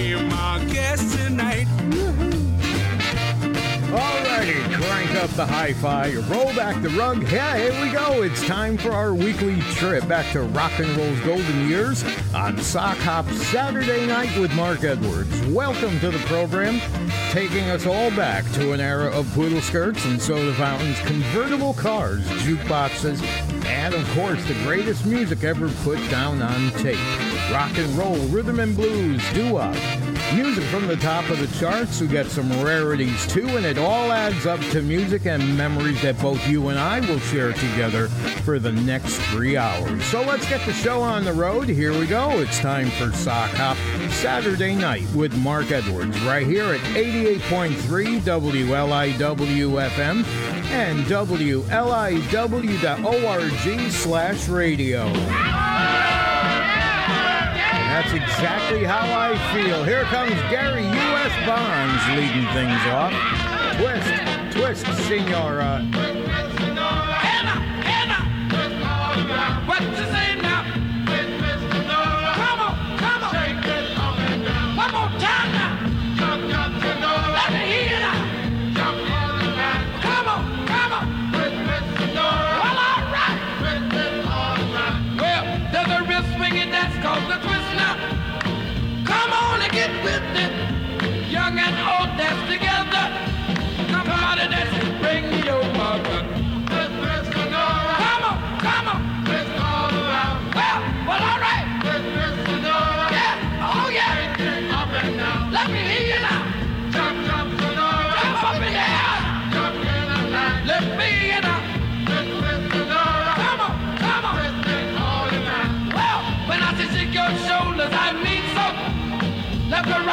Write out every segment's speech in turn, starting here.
Be my guest tonight. Alrighty, crank up the hi-fi, roll back the rug. Yeah, here we go. It's time for our weekly trip back to rock and roll's golden years on Sock Hop Saturday night with Mark Edwards. Welcome to the program, taking us all back to an era of poodle skirts and soda fountains, convertible cars, jukeboxes, and of course the greatest music ever put down on tape. Rock and roll, rhythm and blues, doo-wop, Music from the top of the charts. We got some rarities too, and it all adds up to music and memories that both you and I will share together for the next three hours. So let's get the show on the road. Here we go. It's time for Sock Hop Saturday night with Mark Edwards right here at 88.3 WLIW FM and WLIW.org slash radio. That's exactly how I feel. Here comes Gary U.S. Bonds leading things off. Twist, twist, senora.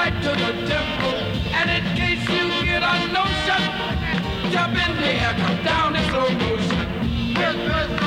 Right to the temple. And in case you get a notion, jump in the air, come down in slow motion.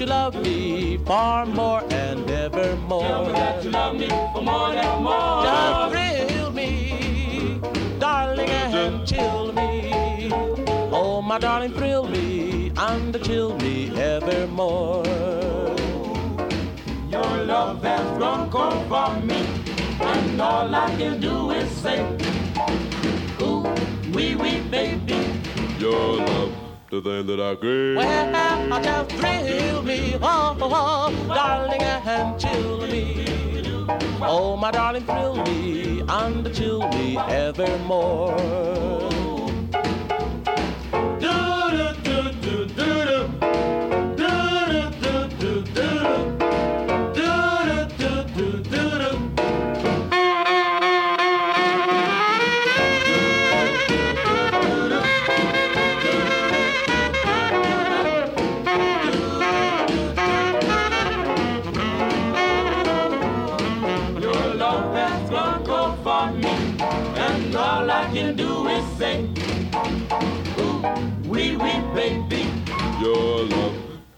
you love me far more and ever more. Tell me that you love me for more and more. Just thrill me, darling, and chill me. Oh, my darling, thrill me and chill me evermore. Your love has grown cold for me, and all I can do is say, Ooh, wee wee, baby. Your love the thing that I crave. Well, just thrill me, oh, oh, oh, darling, and chill me. Oh, my darling, thrill me and chill me evermore.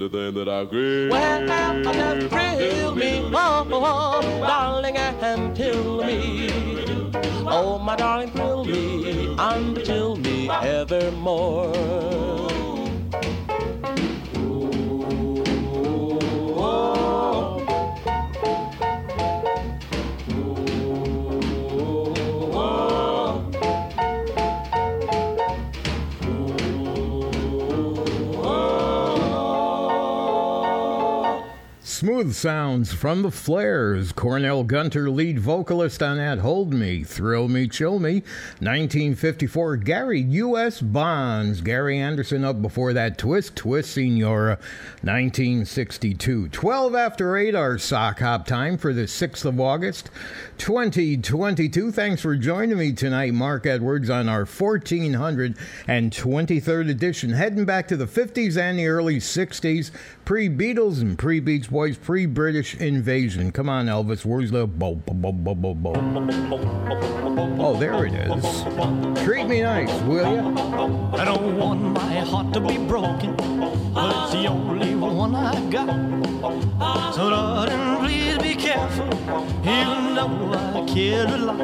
The thing that I crave. Well, I just thrill me, oh, oh, oh, darling, and till me. Oh, my darling, thrill me and chill me evermore. Smooth sounds from the Flares. Cornell Gunter, lead vocalist on that Hold Me, Thrill Me, Chill Me. 1954, Gary U.S. Bonds. Gary Anderson up before that Twist, Twist Senora. 1962. 12 after 8, our sock hop time for the 6th of August, 2022. Thanks for joining me tonight, Mark Edwards, on our 1423rd edition. Heading back to the 50s and the early 60s, pre Beatles and pre Beach Boys, pre British invasion. Come on, Elvis, where's the bo bo bo bo bo bo? Oh, there it is. Treat me nice, will you? I don't want my heart to be broken, but it's the only one I got. So, darling, please be careful. You know I care a lot.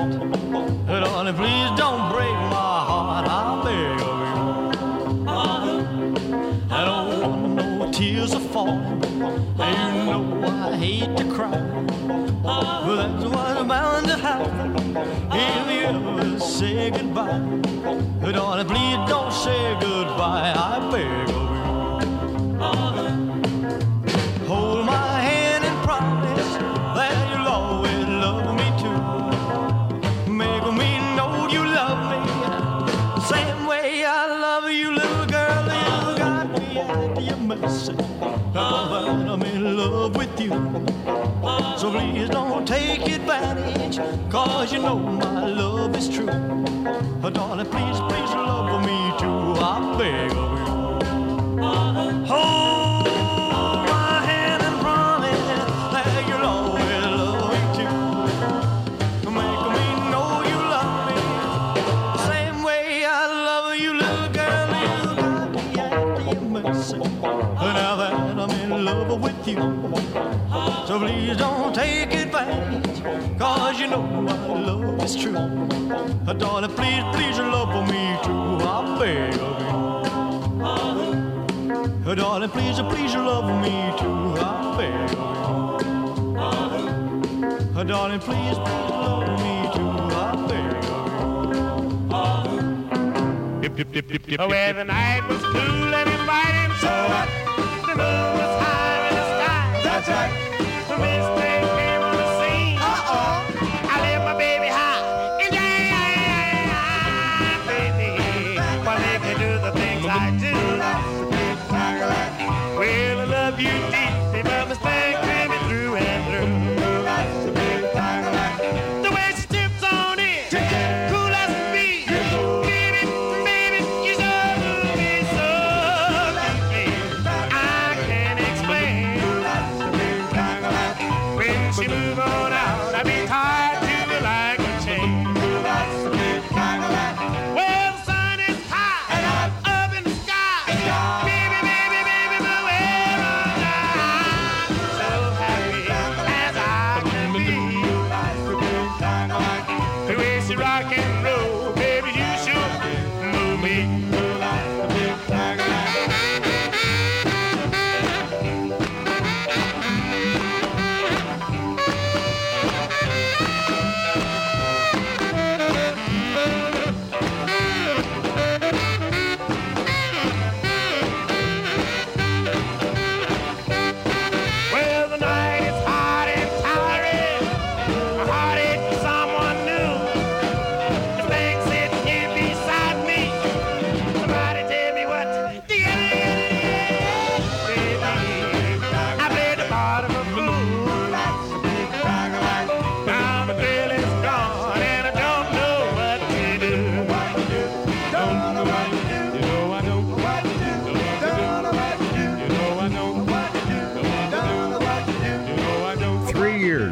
Darling, please don't break my heart. I beg of you. I don't tears are falling. And you know I hate to cry. But that's what's bound to happen if you ever say goodbye. But darling, please don't say goodbye. I beg of you. Mercy. Oh, I'm in love with you. So please don't take advantage, cause you know my love is true. Oh, darling, please, please love me too. I beg of you. Hold love with you, so please don't take advantage, cause you know my love is true. Her darling, please, please love me too. I beg of you. Darling, please, please love me too. I beg of you. Darling, please, please love me too. I beg of you. Oh, well, the night was cool and inviting, so hot. The moon was high in the right. The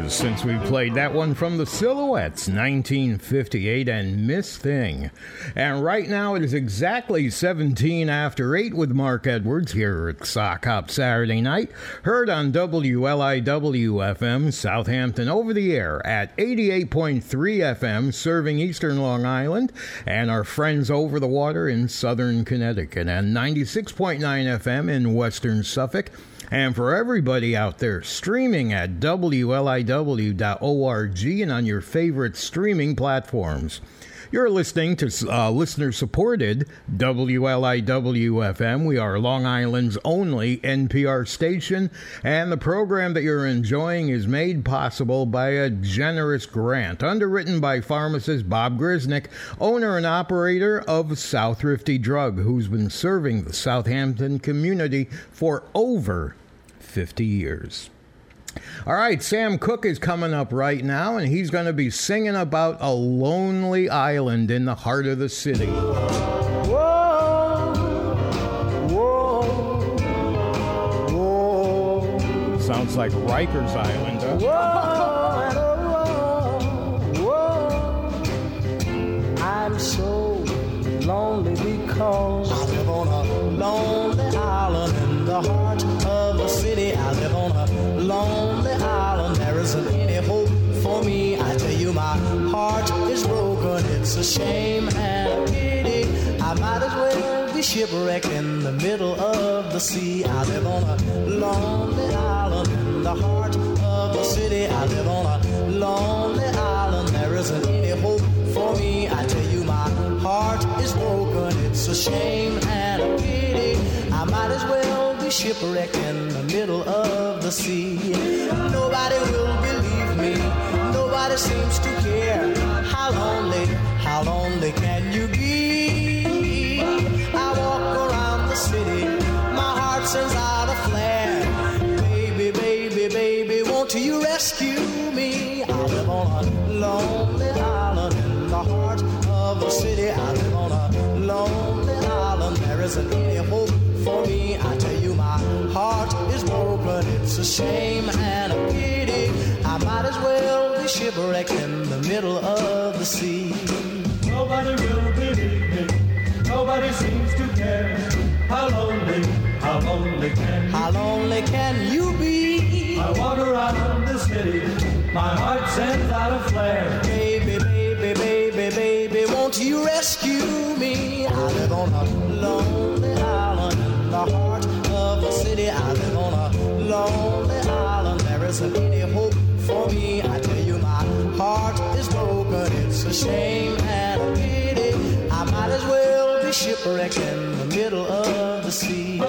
since we played that one from the Silhouettes, 1958, and Miss Thing. And right now it is exactly 17 after 8 with Mark Edwards here at Sock Hop Saturday night, heard on WLIW FM Southampton over the air at 88.3 FM, serving eastern Long Island, and our friends over the water in southern Connecticut, and 96.9 FM in western Suffolk. And for everybody out there streaming at WLIW.org and on your favorite streaming platforms. You're listening to uh, listener supported WLIW FM. We are Long Island's only NPR station, and the program that you're enjoying is made possible by a generous grant underwritten by pharmacist Bob Grisnick, owner and operator of South Rifty Drug, who's been serving the Southampton community for over 50 years. All right, Sam Cooke is coming up right now, and he's going to be singing about a lonely island in the heart of the city. Whoa, whoa, whoa. Sounds like Rikers Island, huh? I'm so lonely because I live on a lonely island in the heart of the live on a lonely island. There isn't any hope for me. I tell you, my heart is broken. It's a shame and a pity. I might as well be shipwrecked in the middle of the sea. I live on a lonely island in the heart of the city. I live on a lonely island. There isn't any hope for me. I tell you, my heart is broken. It's a shame and a pity. I might as well shipwrecked in the middle of the sea. Nobody will believe me. Nobody seems to care. How lonely, how lonely can you be? I walk around the city. My heart sends out a flare. Baby, baby, baby, won't you rescue me? I live on a lonely island in the heart of the city. I live on a lonely island. There isn't any hope for me. I heart is broken. It's a shame and a pity. I might as well be shipwrecked in the middle of the sea. Nobody will believe me. Nobody seems to care. How lonely, how lonely can you How lonely can you be? I walk around the city. My heart sends out a flare. Baby, baby, baby, baby, won't you rescue me? I live on a lonely island the heart the city. I live on a lonely island. There isn't any hope for me. I tell you, my heart is broken. It's a shame and a pity. I might as well be shipwrecked in the middle of the sea.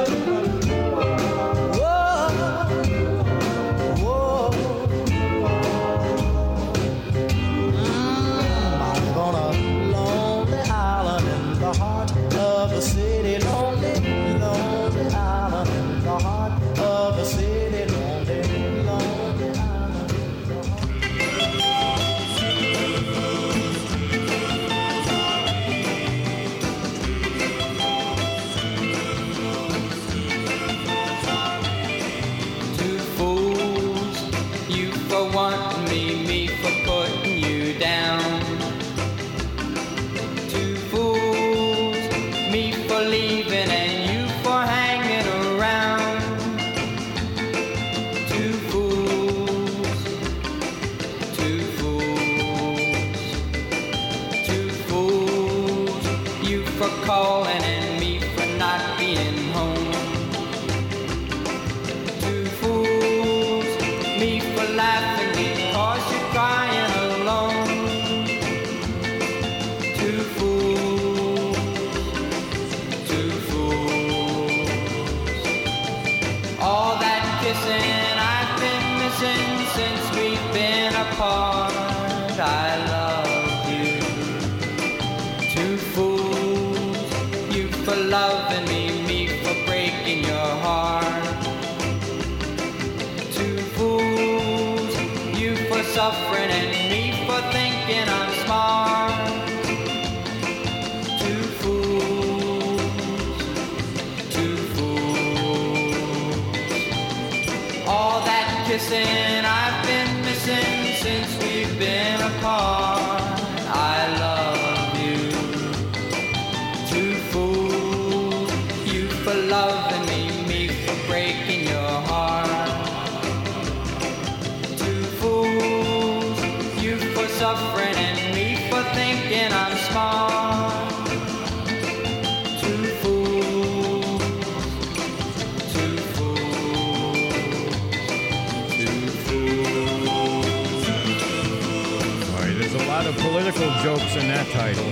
suffering me for thinking I'm small. Two fools, two fools, two fools. All right, there's a lot of political jokes in that title.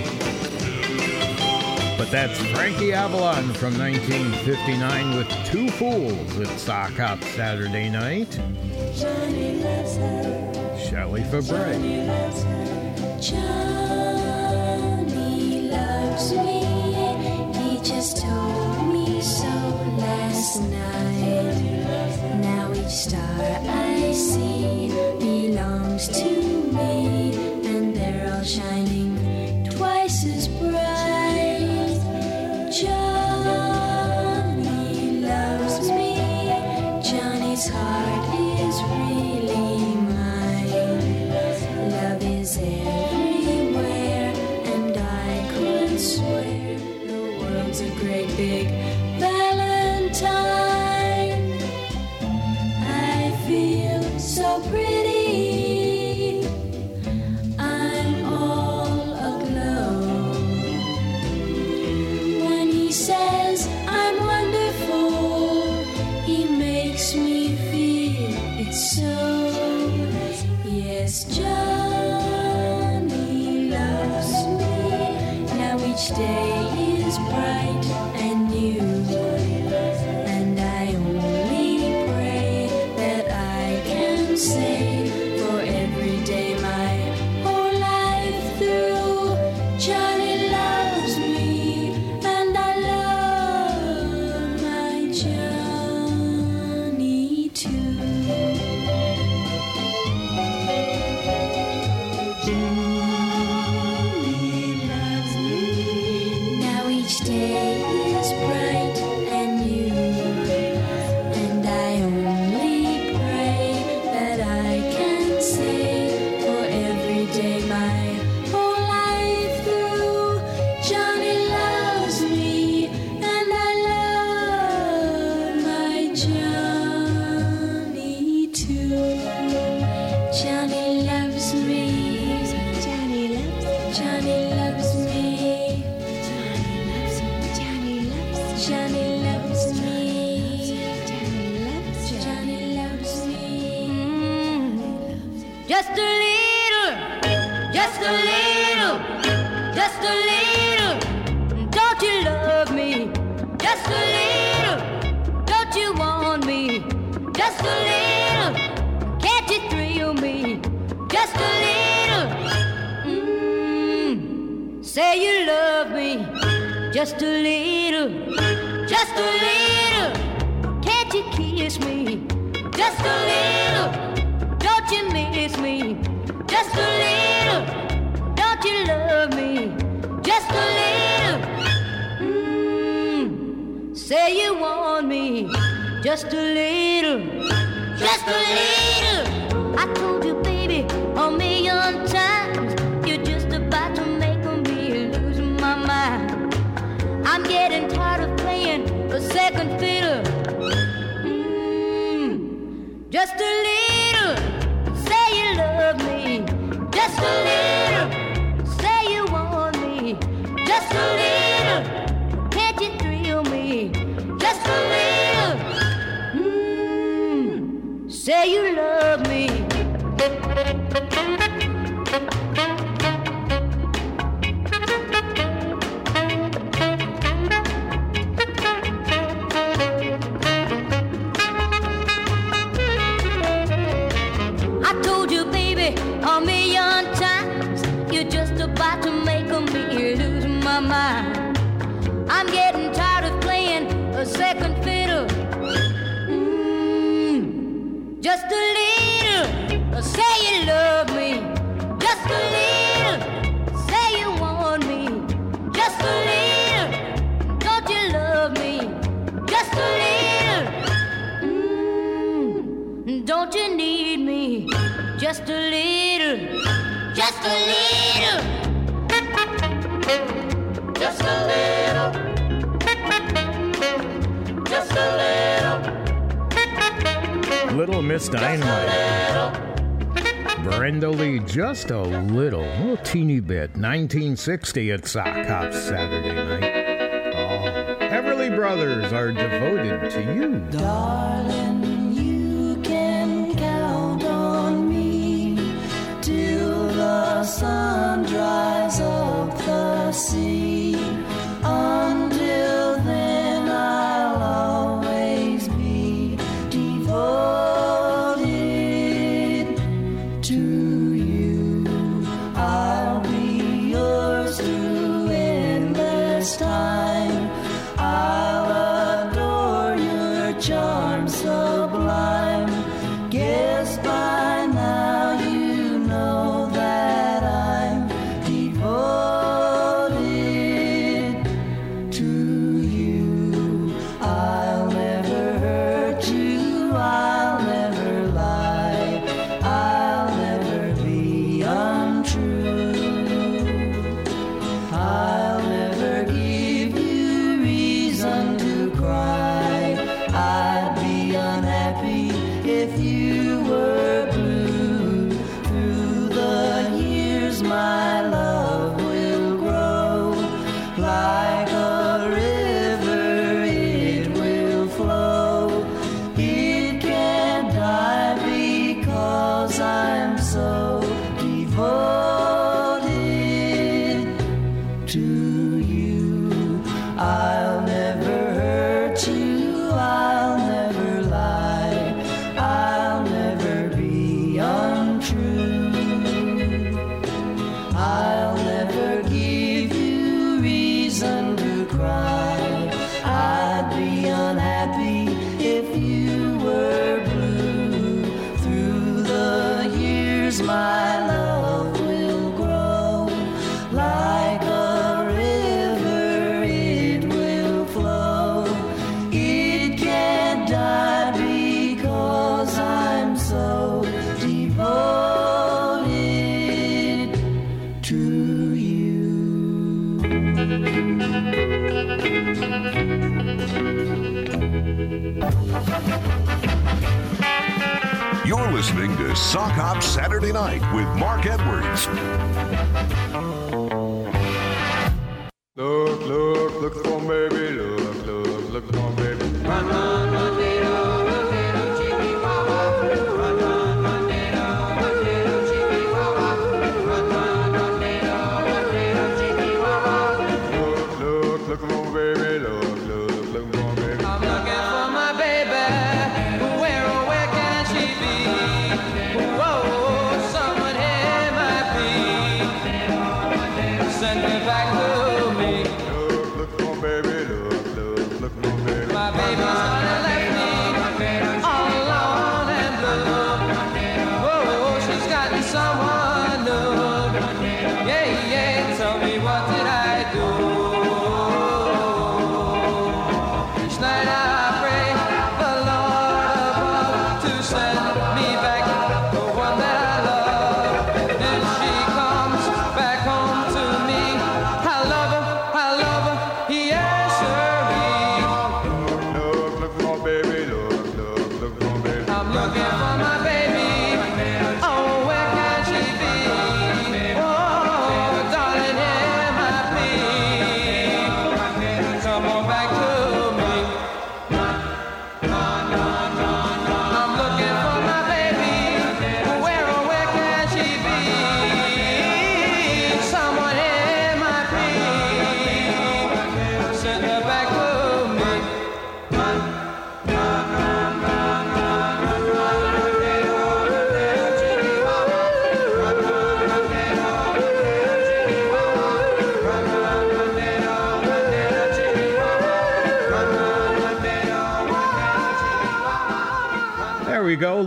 But that's Frankie Avalon from 1959 with Two Fools at Sock Hop Saturday night. Shelley Fabares. Now each star I see belongs to me, and they're all shining twice as bright. 760 at Sock Hop Saturday night. Oh, Everly Brothers are devoted to you. Darling.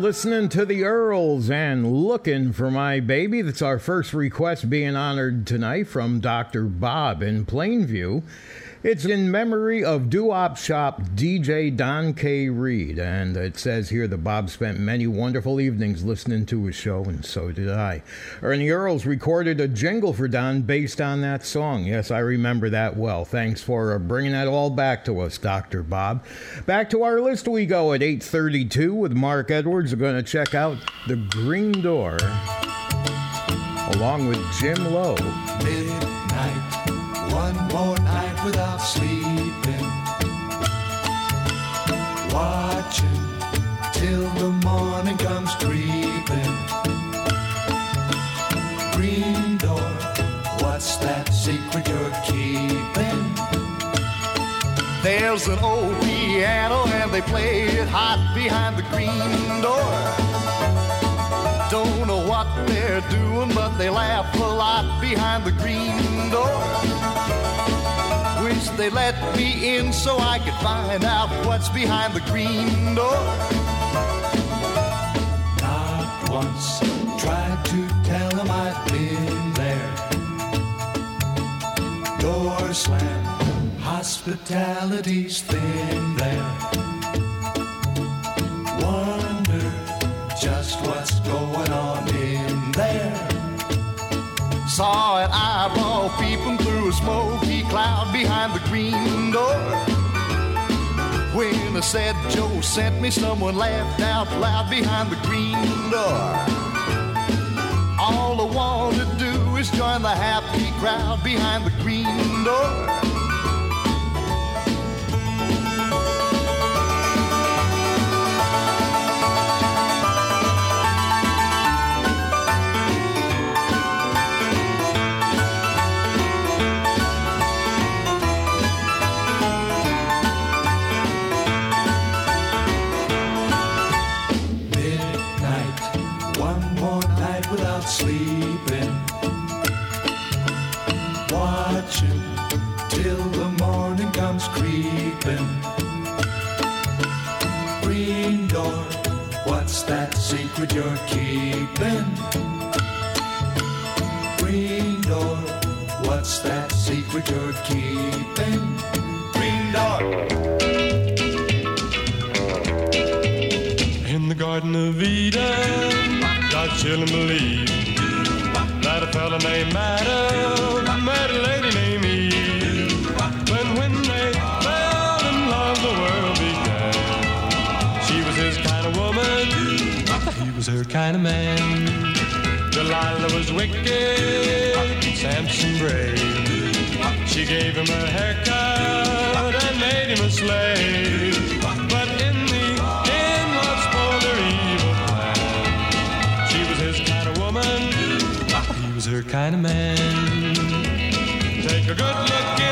listening to the Earls and looking for my baby. That's our first request being honored tonight from Dr. Bob in Plainview. It's in memory of doo-wop shop DJ Don K. Reed, and it says here that Bob spent many wonderful evenings listening to his show, and so did I. Ernie Earls recorded a jingle for Don based on that song. Yes, I remember that well. Thanks for uh, bringing that all back to us, Dr. Bob. Back to our list we go at 8:32 with Mark Edwards. We're going to check out The Green Door along with Jim Lowe. Without sleeping. Watching till the morning comes creeping. Green door, what's that secret you're keeping? There's an old piano and they play it hot behind the green door. Don't know what they're doing, but they laugh a lot behind the green door. Wish they let me in so I could find out what's behind the green door. Not once tried to tell them I've been there. Door slam, hospitality's thin there. Wonder just what's going on in there. Saw an eyeball peeping a smoky cloud behind the green door. When I said Joe sent me, someone laughed out loud behind the green door. All I want to do is join the happy crowd behind the green door. You're keeping? Green door, what's that secret you're keeping? Green door. In the Garden of Eden, God chillin' believe that a fella named Adam kind of man. Delilah was wicked, Samson brave. She gave him a haircut and made him a slave. But in the end, love spoiled their evil plan. She was his kind of woman, he was her kind of man. Take a good look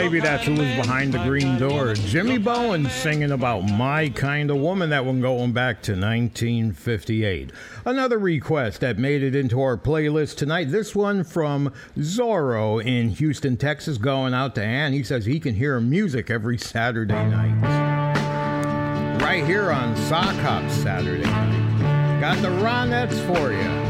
maybe that's who was behind the green door. Jimmy Bowen singing about My Kind of Woman. That one going back to 1958. Another request that made it into our playlist tonight. This one from Zorro in Houston, Texas, going out to Ann. He says he can hear music every Saturday night. Right here on Sock Hop Saturday night. Got the Ronettes for you.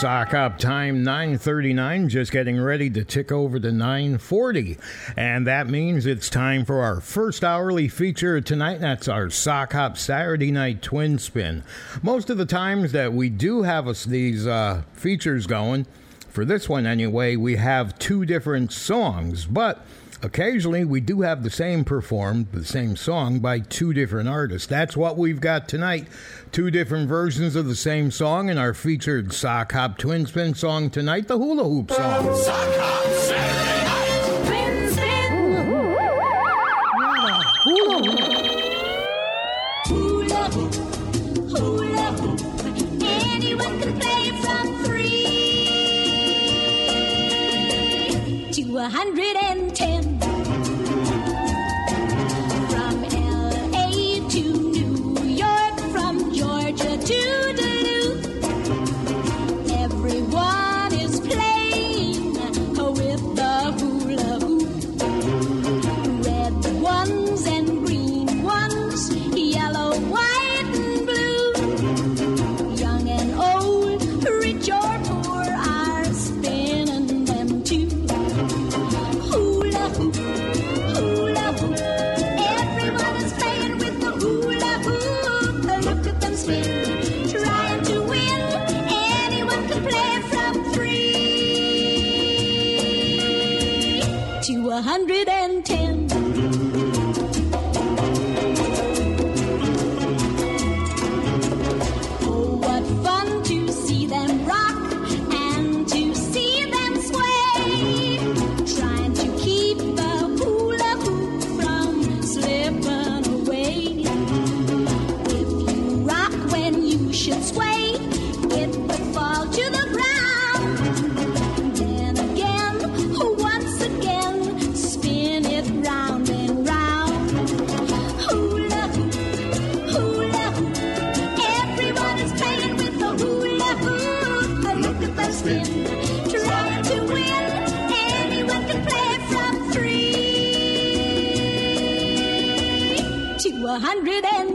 Sock hop time 9:39 just getting ready to tick over to 9:40. And that means it's time for our first hourly feature tonight. That's our sock hop Saturday night twin spin. Most of the times that we do have us these uh, features going, for this one anyway, we have two different songs, but Occasionally, we do have the same performed, the same song by two different artists. That's what we've got tonight. Two different versions of the same song in our featured Sock Hop Twin Spin song tonight, the Hula Hoop song. Sock Hop Saturday night. Twin spin. Hula hoop, hula hoop. Anyone can play from three to a hundred and hundred and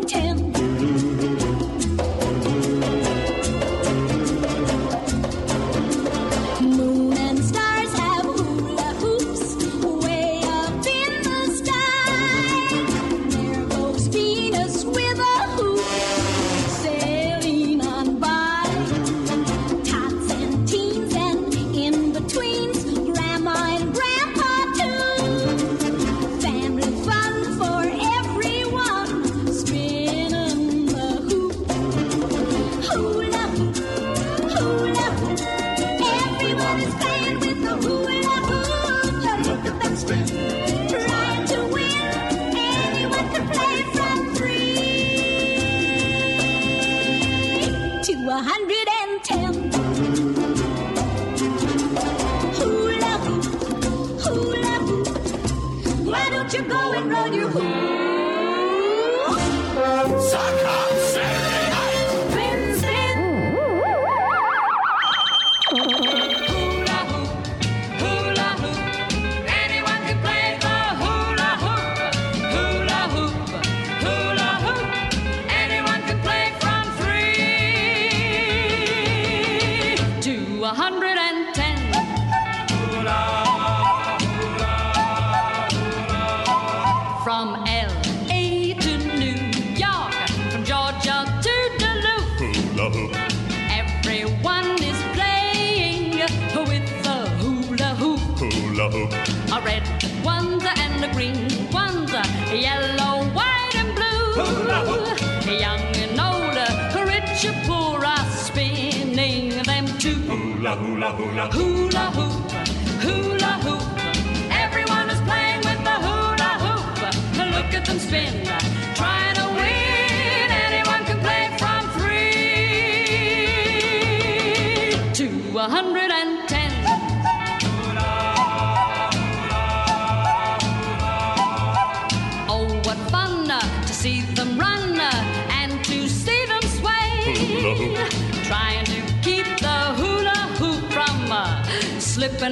a green ones, yellow, white, and blue. Young and old, rich or poor are spinning them too. Hula hula hula. Hula hoop, hula hoop. Everyone is playing with the hula hoop. Look at them spin, trying to win. Anyone can play from three to a hundred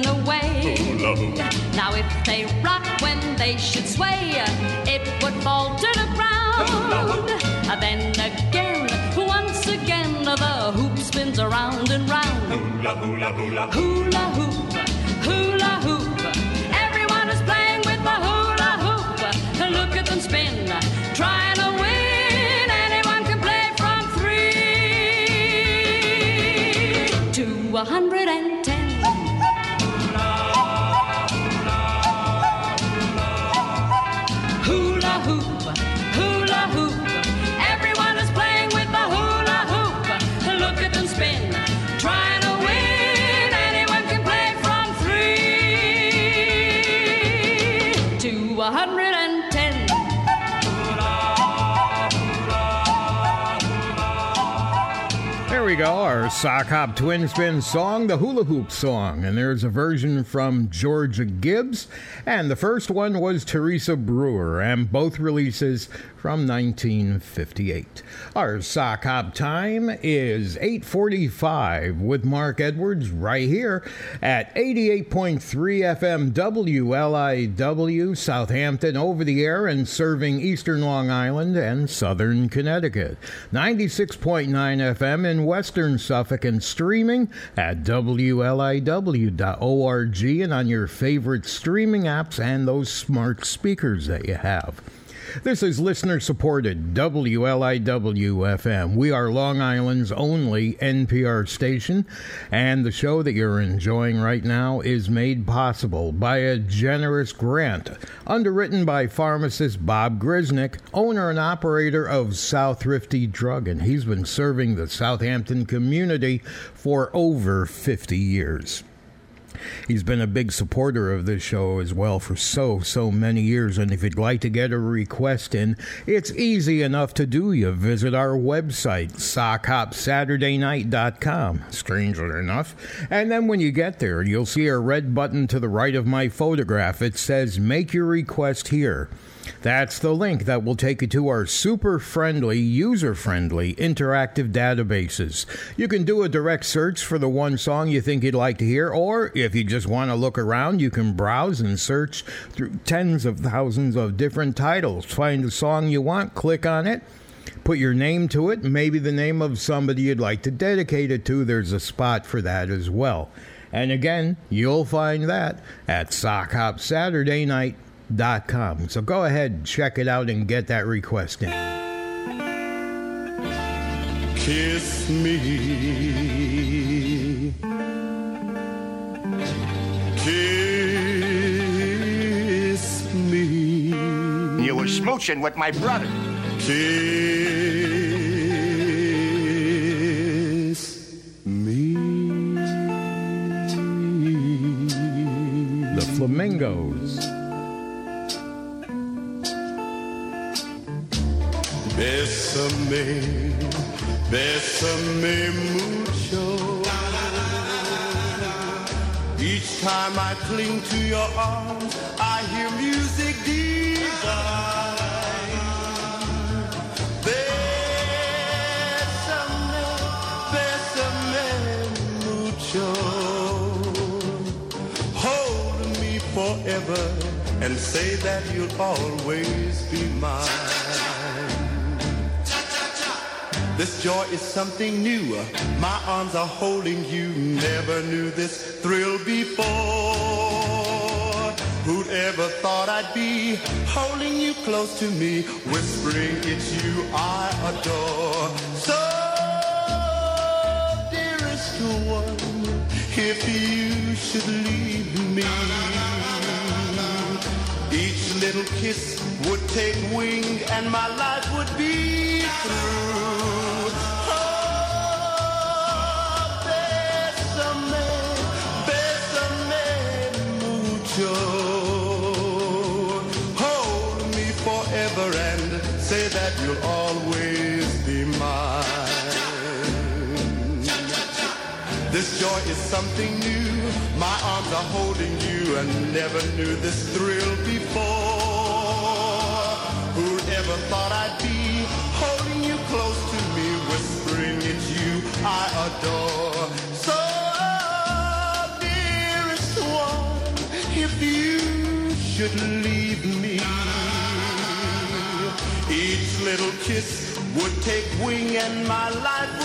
slipping away. Hoop. Now, if they rock when they should sway, it would fall to the ground. Uh, Then again, once again. The hoop spins around and round. Hula, hula, hula. Hula hoop, hula hoop. Everyone is playing with the hula hoop. Look at them spin, trying to win. Anyone can play from three to a hundred and we go, our sock hop twin spin song, the hula hoop song. And there's a version from Georgia Gibbs, and the first one was Teresa Brewer, and both releases from 1958. Our sock hop time is 8:45 with Mark Edwards right here at 88.3 FM WLIW Southampton over the air and serving eastern Long Island and southern Connecticut. 96.9 FM in western Suffolk and streaming at WLIW.org and on your favorite streaming apps and those smart speakers that you have. This is listener supported WLIW FM. We are Long Island's only NPR station, and the show that you're enjoying right now is made possible by a generous grant underwritten by pharmacist Bob Grisnick, owner and operator of South Thrifty Drug, and he's been serving the Southampton community for over 50 years. He's been a big supporter of this show as well for so, so many years. And if you'd like to get a request in, it's easy enough to do. You visit our website, sockhopsaturdaynight.com, strangely enough. And then when you get there, you'll see a red button to the right of my photograph. It says, Make your request here. That's the link that will take you to our super friendly, user friendly, interactive databases. You can do a direct search for the one song you think you'd like to hear, or if you just want to look around, you can browse and search through tens of thousands of different titles. Find the song you want, click on it. Put your name to it, maybe the name of somebody you'd like to dedicate it to. There's a spot for that as well. And again, you'll find that at Sock Hop Saturday Night com. So go ahead, check it out, and get that request in. Kiss me. Kiss me. You were smooching with my brother. Kiss me. The Flamingos. Bésame, bésame mucho. Each time I cling to your arms, I hear music divine. Bésame, bésame mucho. Hold me forever and say that you'll always be mine. This joy is something new. My arms are holding you. Never knew this thrill before. Who'd ever thought I'd be holding you close to me, whispering it's you I adore. So, dearest one, if you should leave me, little kiss would take wing and my life would be through. Oh, bésame, bésame mucho. This joy is something new. My arms are holding you and never knew this thrill before. Who'd ever thought I'd be holding you close to me, whispering it's you I adore. So, dearest one, if you should leave me, each little kiss would take wing and my life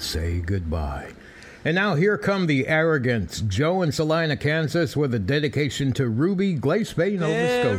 say goodbye. And now here come the arrogance. Joe and Salina, Kansas, with a dedication to Ruby Glace Bay, Nova Scotia.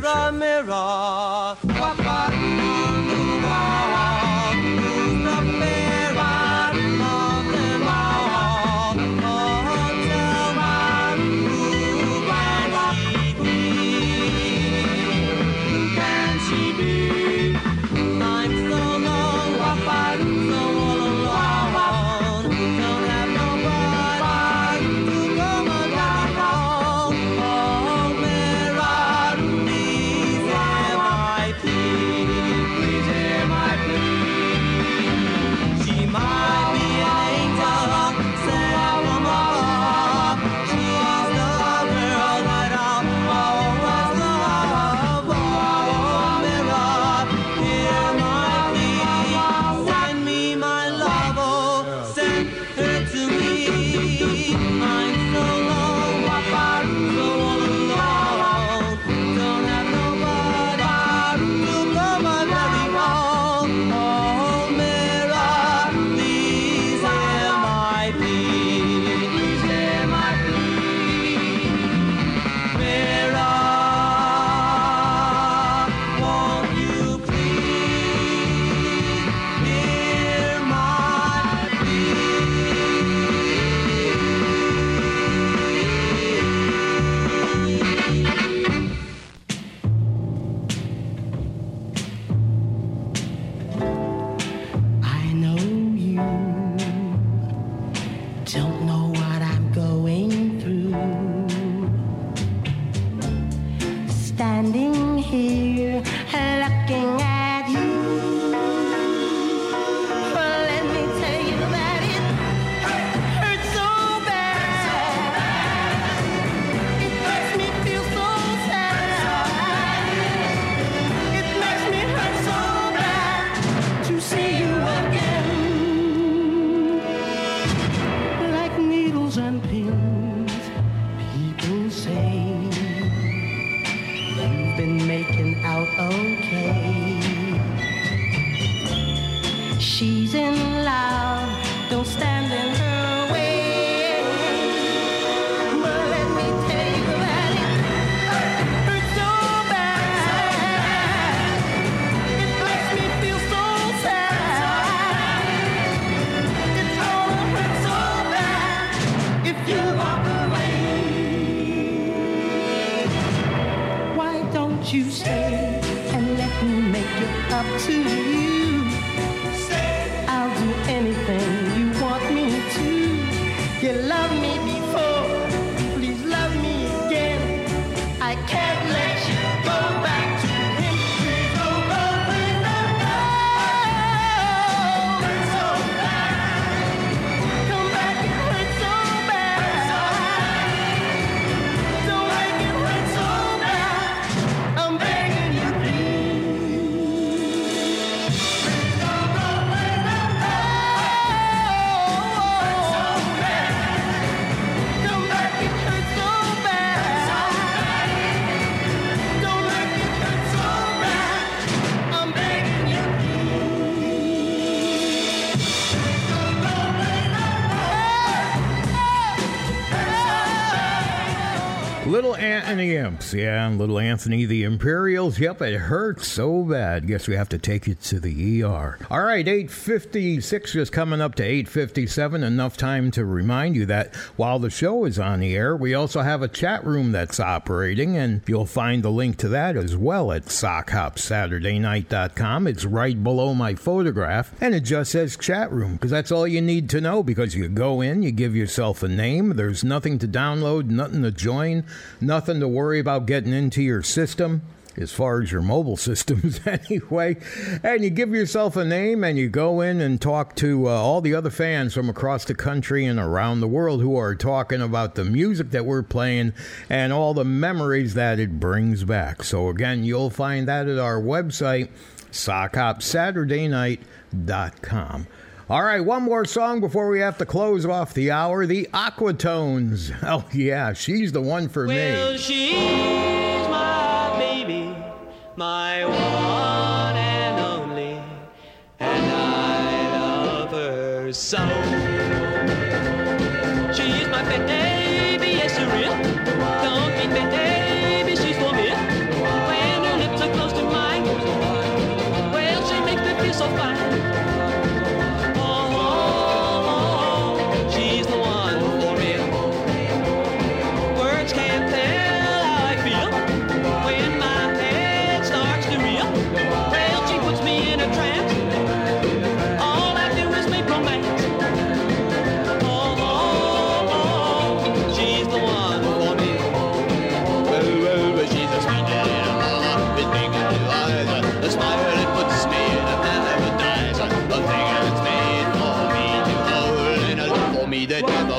Yeah, little Anthony the Imperials. Yep, it hurts so bad. Guess we have to take it to the ER. All right, 856 is coming up to 857. Enough time to remind you that while the show is on the air, we also have a chat room that's operating, and you'll find the link to that as well at sockhopsaturdaynight.com. It's right below my photograph, and it just says chat room because that's all you need to know because you go in, you give yourself a name, there's nothing to download, nothing to join, nothing to worry about getting into your system. As far as your mobile systems, anyway. And you give yourself a name and you go in and talk to uh, all the other fans from across the country and around the world who are talking about the music that we're playing and all the memories that it brings back. So, again, you'll find that at our website, sockhopsaturdaynight.com. All right, one more song before we have to close off the hour. The Aquatones. Oh, yeah, she's the one for Well, me. she's my baby, my one and only, and I love her so.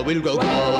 Will go. grow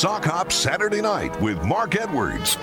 Sock Hop Saturday Night with Mark Edwards.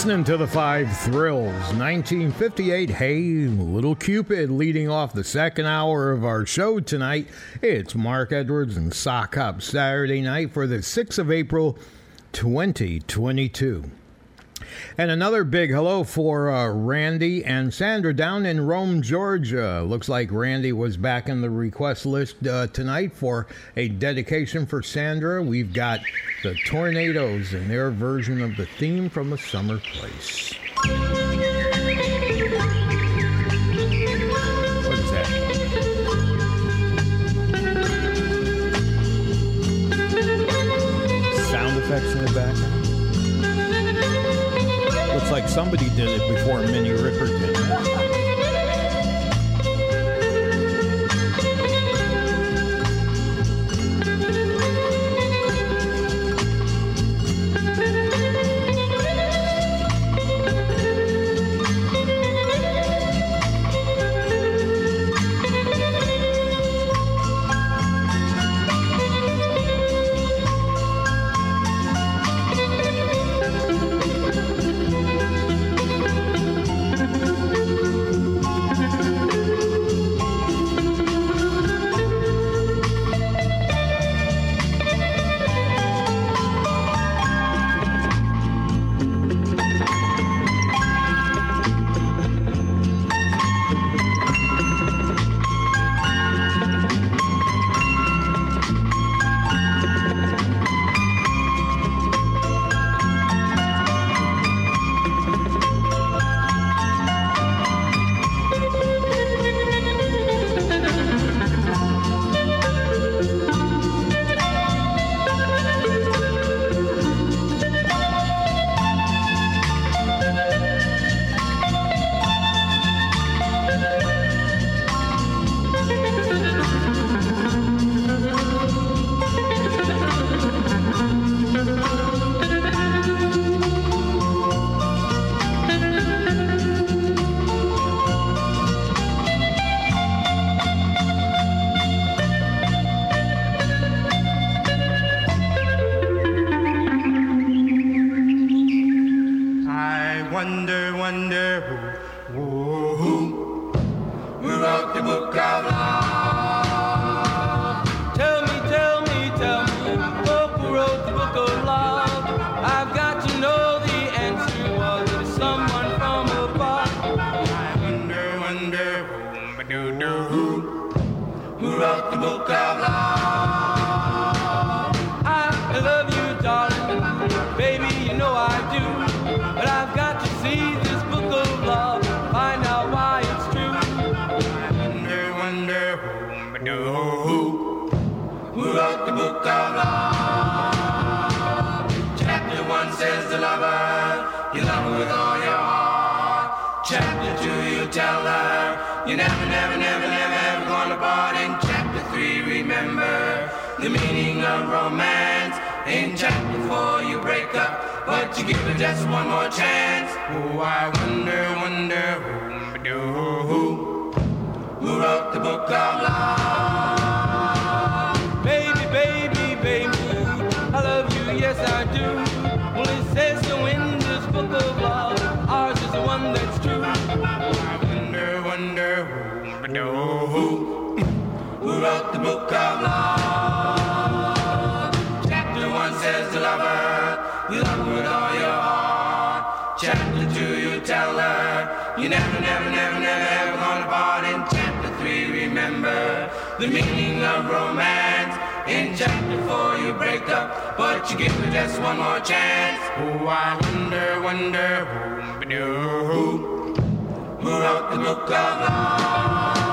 listening to the Five Thrills, 1958. Hey, Little Cupid leading off the second hour of our show tonight. It's Mark Edwards and Sock Hop Saturday night for the 6th of April, 2022. And another big hello for uh, Randy and Sandra down in Rome, Georgia. Looks like Randy was back in the request list uh, tonight for a dedication for Sandra. We've got the Tornadoes and their version of the theme from A Summer Place. like somebody did it before Minnie Ripper did. but you give it just one more chance. Oh, I wonder, wonder who, who, who wrote the book of life. picked up, but you give me just one more chance. Oh, I wonder, wonder who, who, who wrote the book of love?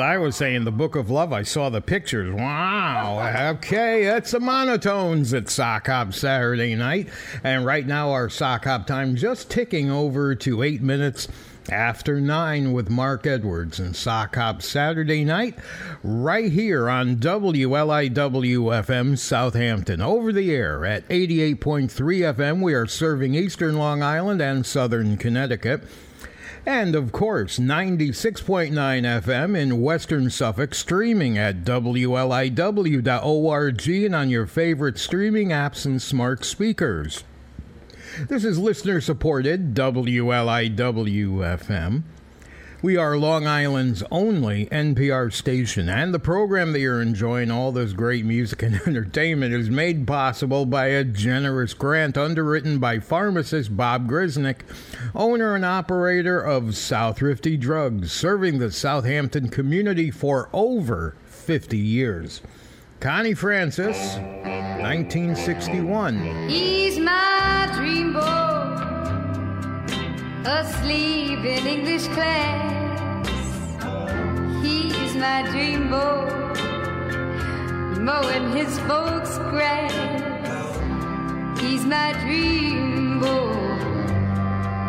I was saying. The Book of Love. I saw the pictures. Wow. Okay, that's the monotones at Sock Hop Saturday night, and right now our Sock Hop time just ticking over to eight minutes. After nine with Mark Edwards and Sock Hop Saturday night, right here on WLIW FM Southampton. Over the air at 88.3 FM, we are serving eastern Long Island and southern Connecticut. And of course, 96.9 FM in Western Suffolk, streaming at WLIW.org and on your favorite streaming apps and smart speakers. This is listener supported WLIW FM. We are Long Island's only NPR station, and the program that you're enjoying, all this great music and entertainment, is made possible by a generous grant underwritten by pharmacist Bob Grisnick, owner and operator of Southrifty Drugs, serving the Southampton community for over 50 years. Connie Francis, 1961. He's my dreamboat, asleep in English class. He's my dream boy, mowing his folks' grass. He's my dream boy,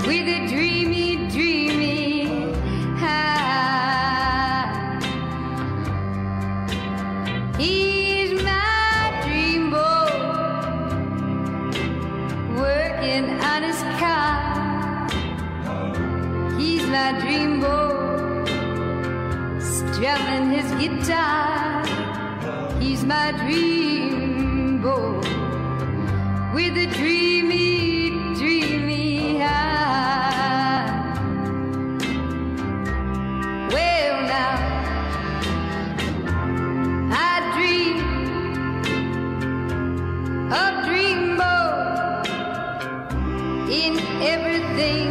with a dreamy, dreamy eye. He's My dreamboat, strumming his guitar. He's my dreamboat, with a dreamy, dreamy eye. Well, now. I dream of dreamboat in everything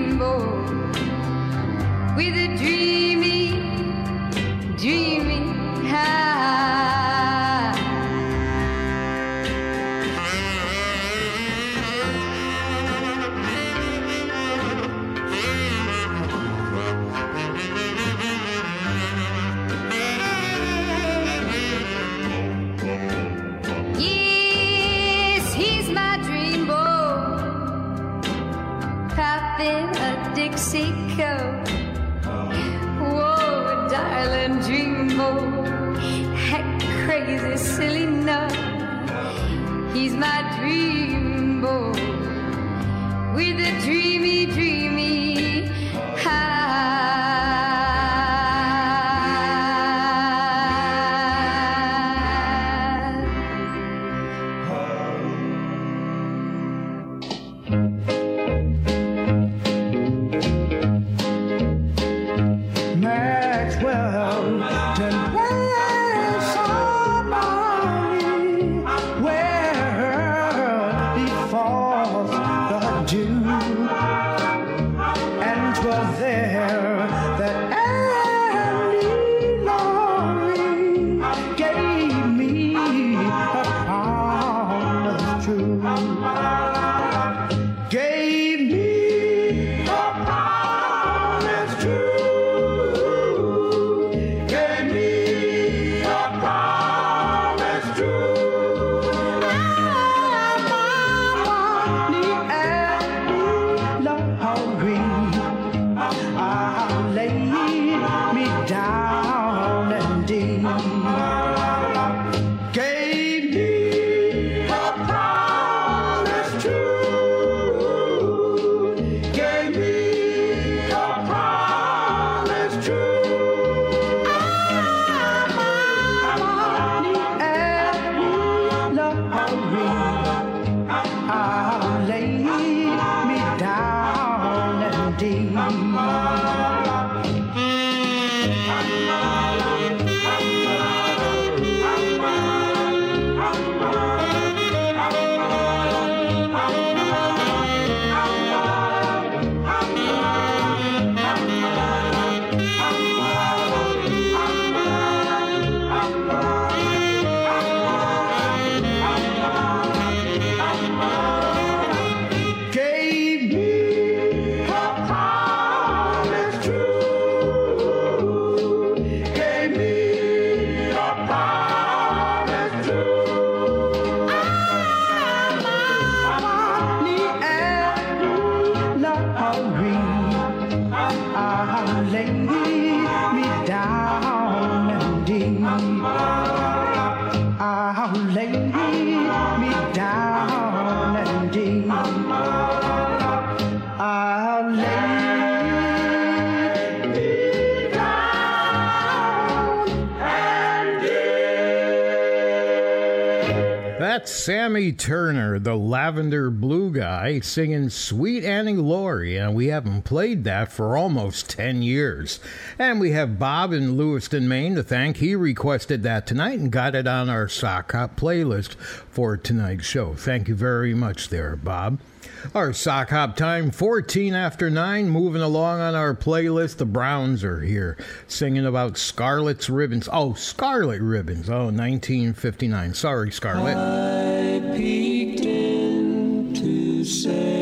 with a dreamy, dreamy heart. Dreamy, dreamy Singing Sweet Annie Laurie, and we haven't played that for almost 10 years. And we have Bob in Lewiston, Maine to thank. He requested that tonight and got it on our Sock Hop playlist for tonight's show. Thank you very much there, Bob. Our sock hop time, 14 after 9. Moving along on our playlist, the Browns are here singing about Scarlet's Ribbons. Oh, Scarlet Ribbons. Oh, 1959. Sorry, Scarlet. Say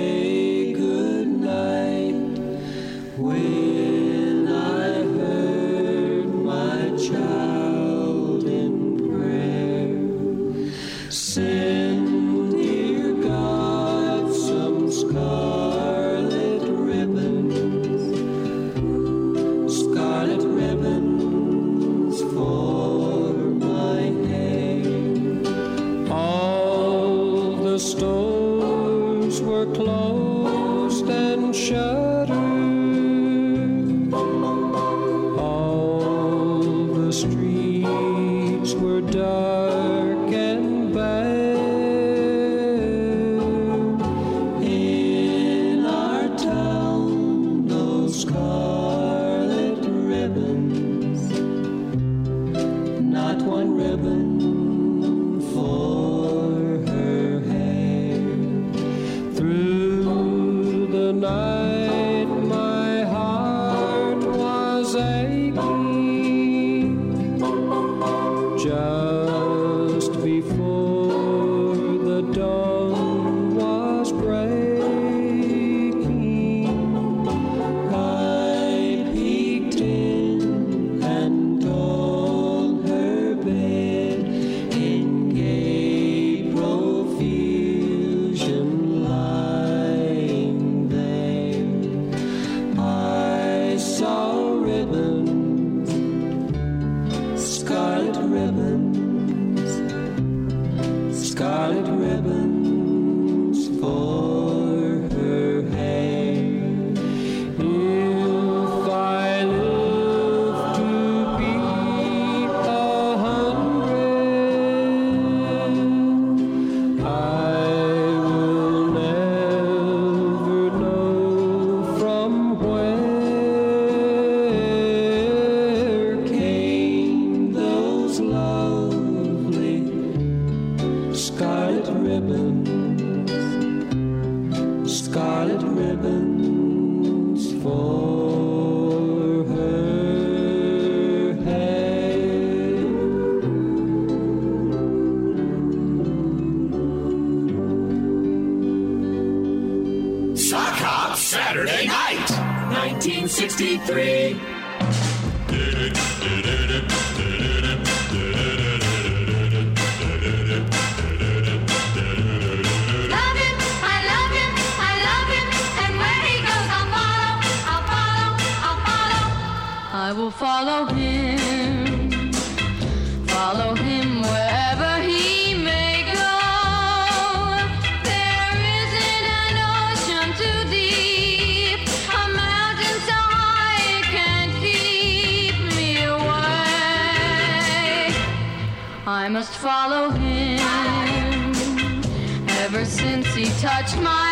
scarlet ribbons for her hair. Sock Hop Saturday Night, 1963. Follow him, follow him wherever he may go. There isn't an ocean too deep, a mountain so high it can't keep me away. I must follow him. Ever since he touched my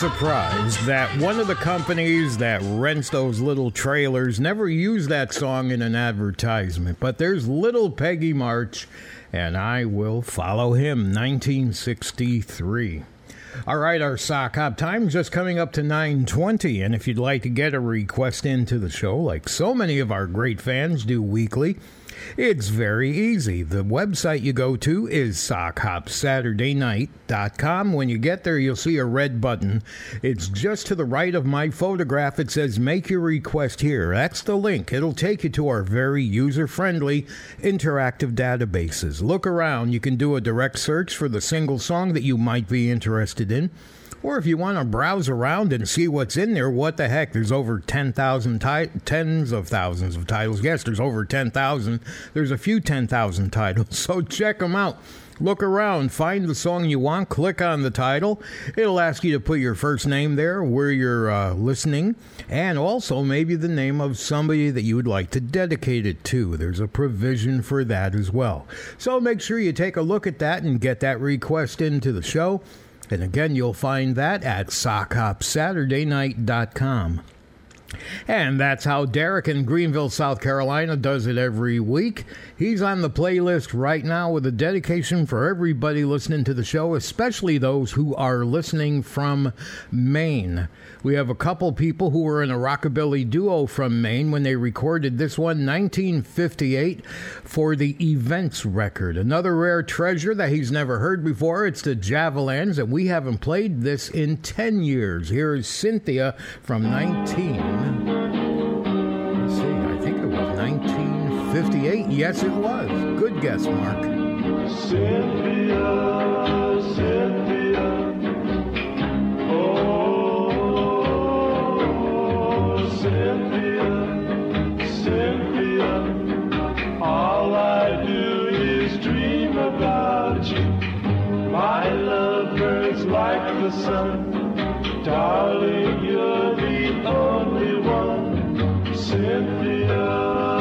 surprised that one of the companies that rents those little trailers never used that song in an advertisement. But there's Little Peggy March, and I will follow him, 1963. All right, our sock hop time just coming up to 9:20, and if you'd like to get a request into the show, like so many of our great fans do weekly, it's very easy. The website you go to is sockhopsaturdaynight.com. When you get there, you'll see a red button. It's just to the right of my photograph. It says Make Your Request Here. That's the link. It'll take you to our very user friendly interactive databases. Look around. You can do a direct search for the single song that you might be interested in. Or if you want to browse around and see what's in there, what the heck? There's over 10,000 ti- tens of thousands of titles. Yes, there's over 10,000. There's a few 10,000 titles. So check them out. Look around, find the song you want, click on the title. It'll ask you to put your first name there, where you're uh, listening, and also maybe the name of somebody that you would like to dedicate it to. There's a provision for that as well. So make sure you take a look at that and get that request into the show. And again, you'll find that at sockhopsaturdaynight.com. And that's how Derek in Greenville, South Carolina does it every week. He's on the playlist right now with a dedication for everybody listening to the show, especially those who are listening from Maine. We have a couple people who were in a rockabilly duo from Maine when they recorded this one, 1958, for the Events record. Another rare treasure that he's never heard before. It's the Javelins, and we haven't played this in 10 years. Here is Cynthia from 19. Let's see, I think it was 1958. Yes, it was. Good guess, Mark. Cynthia, Cynthia, oh, Cynthia, Cynthia, all I do is dream about you. My love burns like the sun, darling, you're the only one, Cynthia.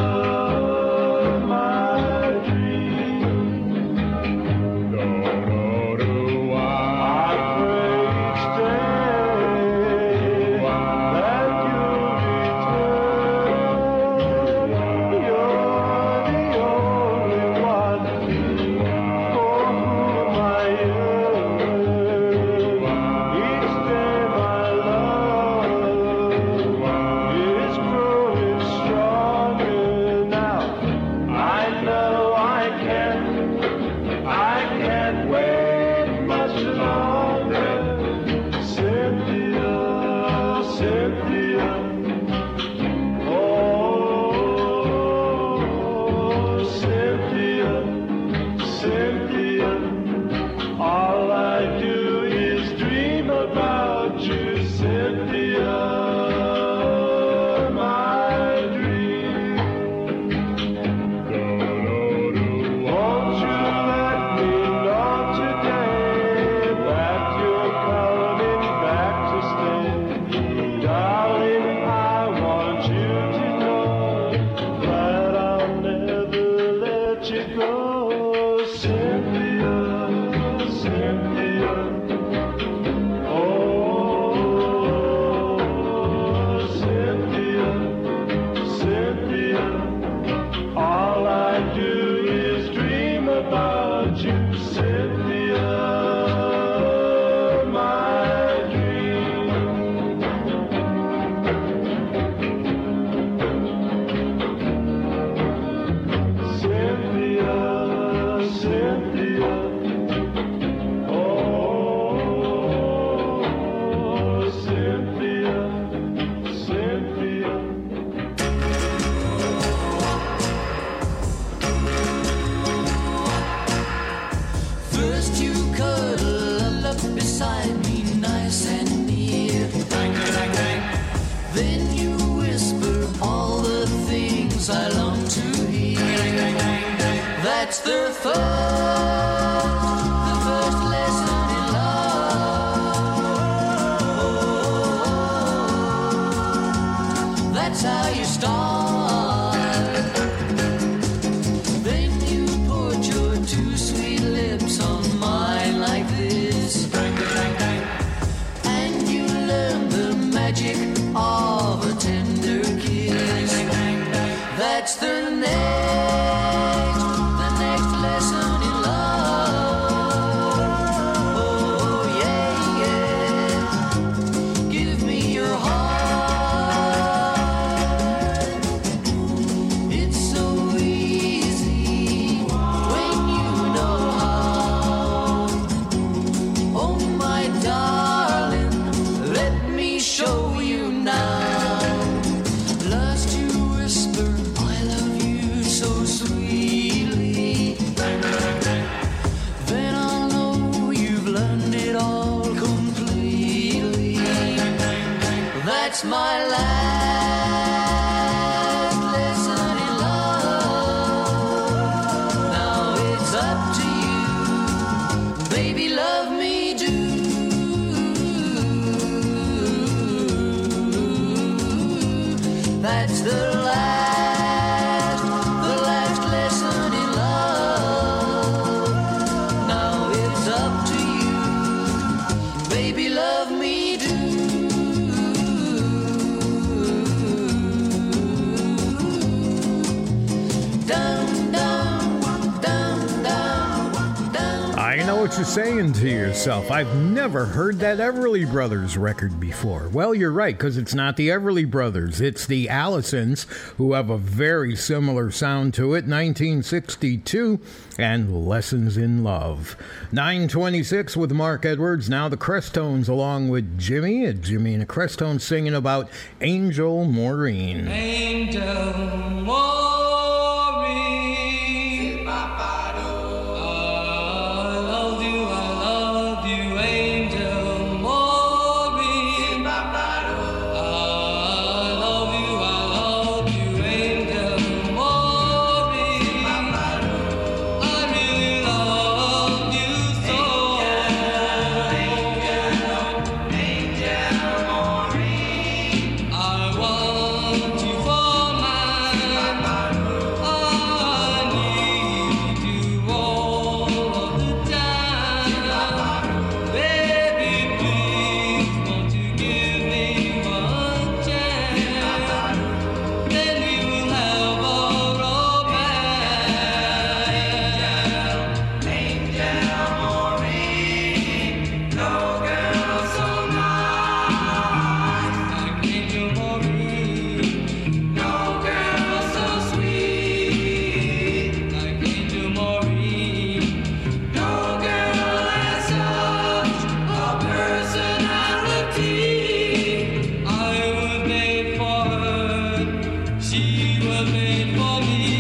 myself, I've never heard that Everly Brothers record before. Well, you're right, because it's not the Everly Brothers. It's the Allisons, who have a very similar sound to it, 1962, and Lessons in Love. 926 with Mark Edwards, now the Crestones along with Jimmy, Jimmy and the Crestones singing about Angel Maureen. Angel made for me.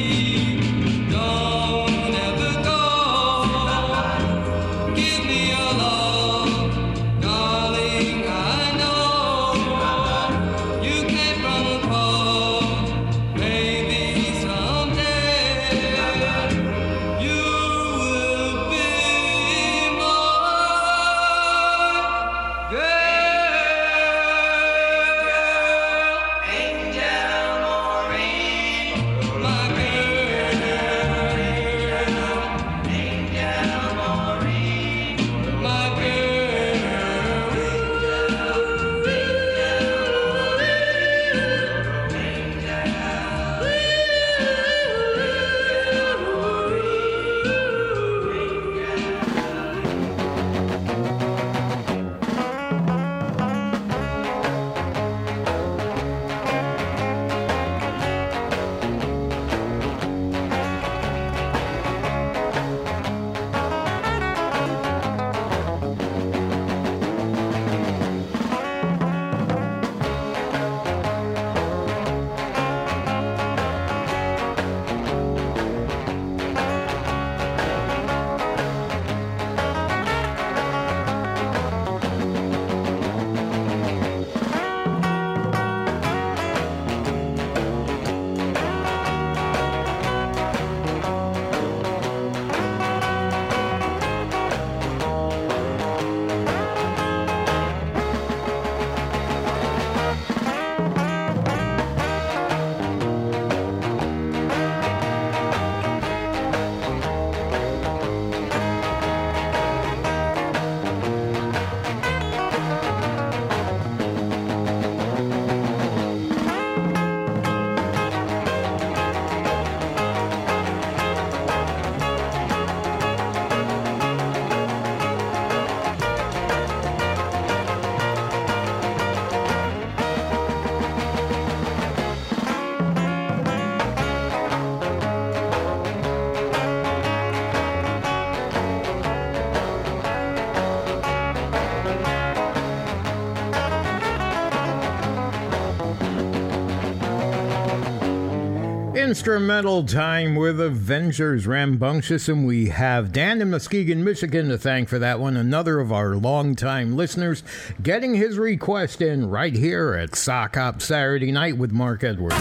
Instrumental time with Avengers Rambunctious, and we have Dan in Muskegon, Michigan to thank for that one. Another of our longtime listeners getting his request in right here at Sock Hop Saturday Night with Mark Edwards.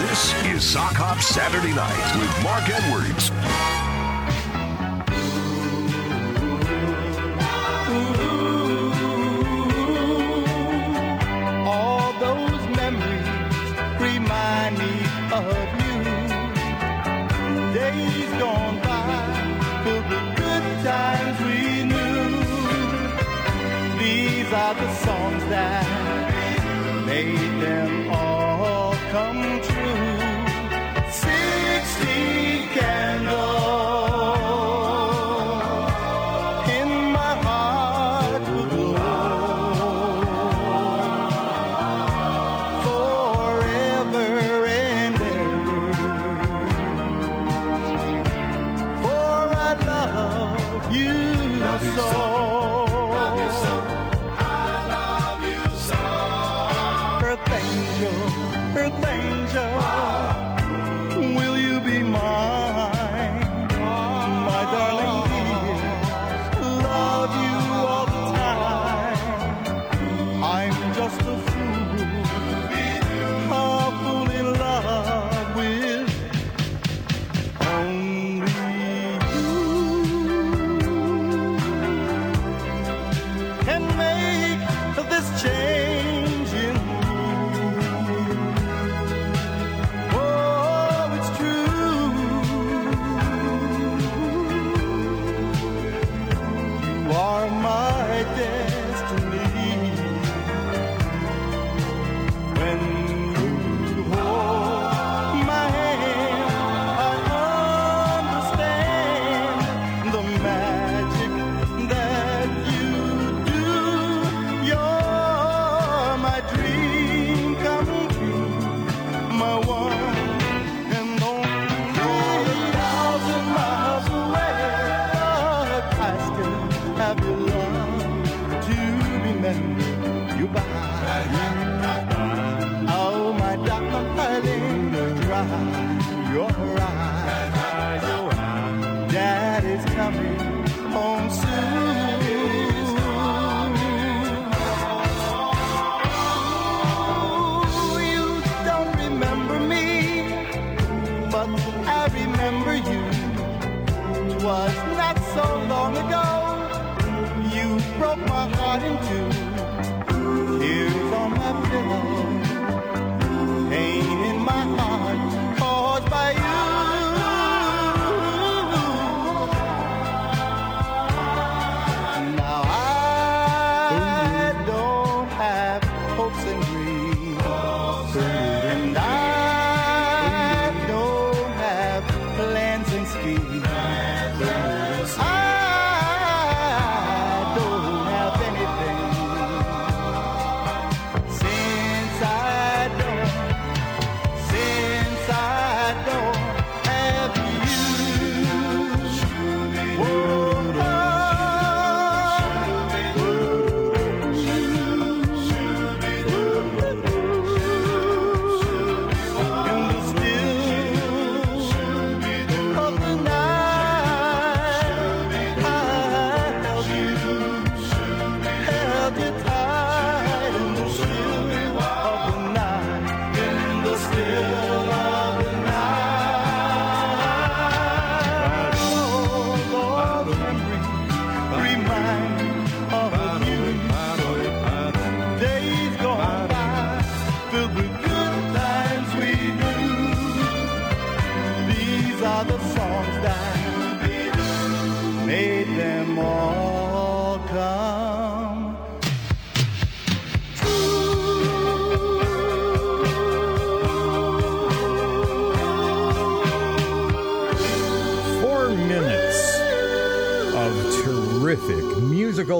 This is Sock Hop Saturday Night with Mark Edwards. my heart in two.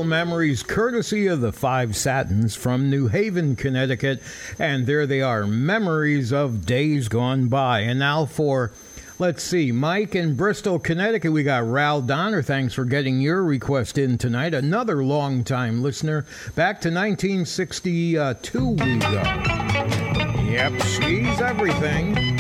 Memories, courtesy of the Five Satins from New Haven, Connecticut. And there they are, memories of days gone by. And now for, let's see, Mike in Bristol, Connecticut. We got Ral Donner. Thanks for getting your request in tonight. Another long-time listener. Back to 1962 we go. Yep, she's everything.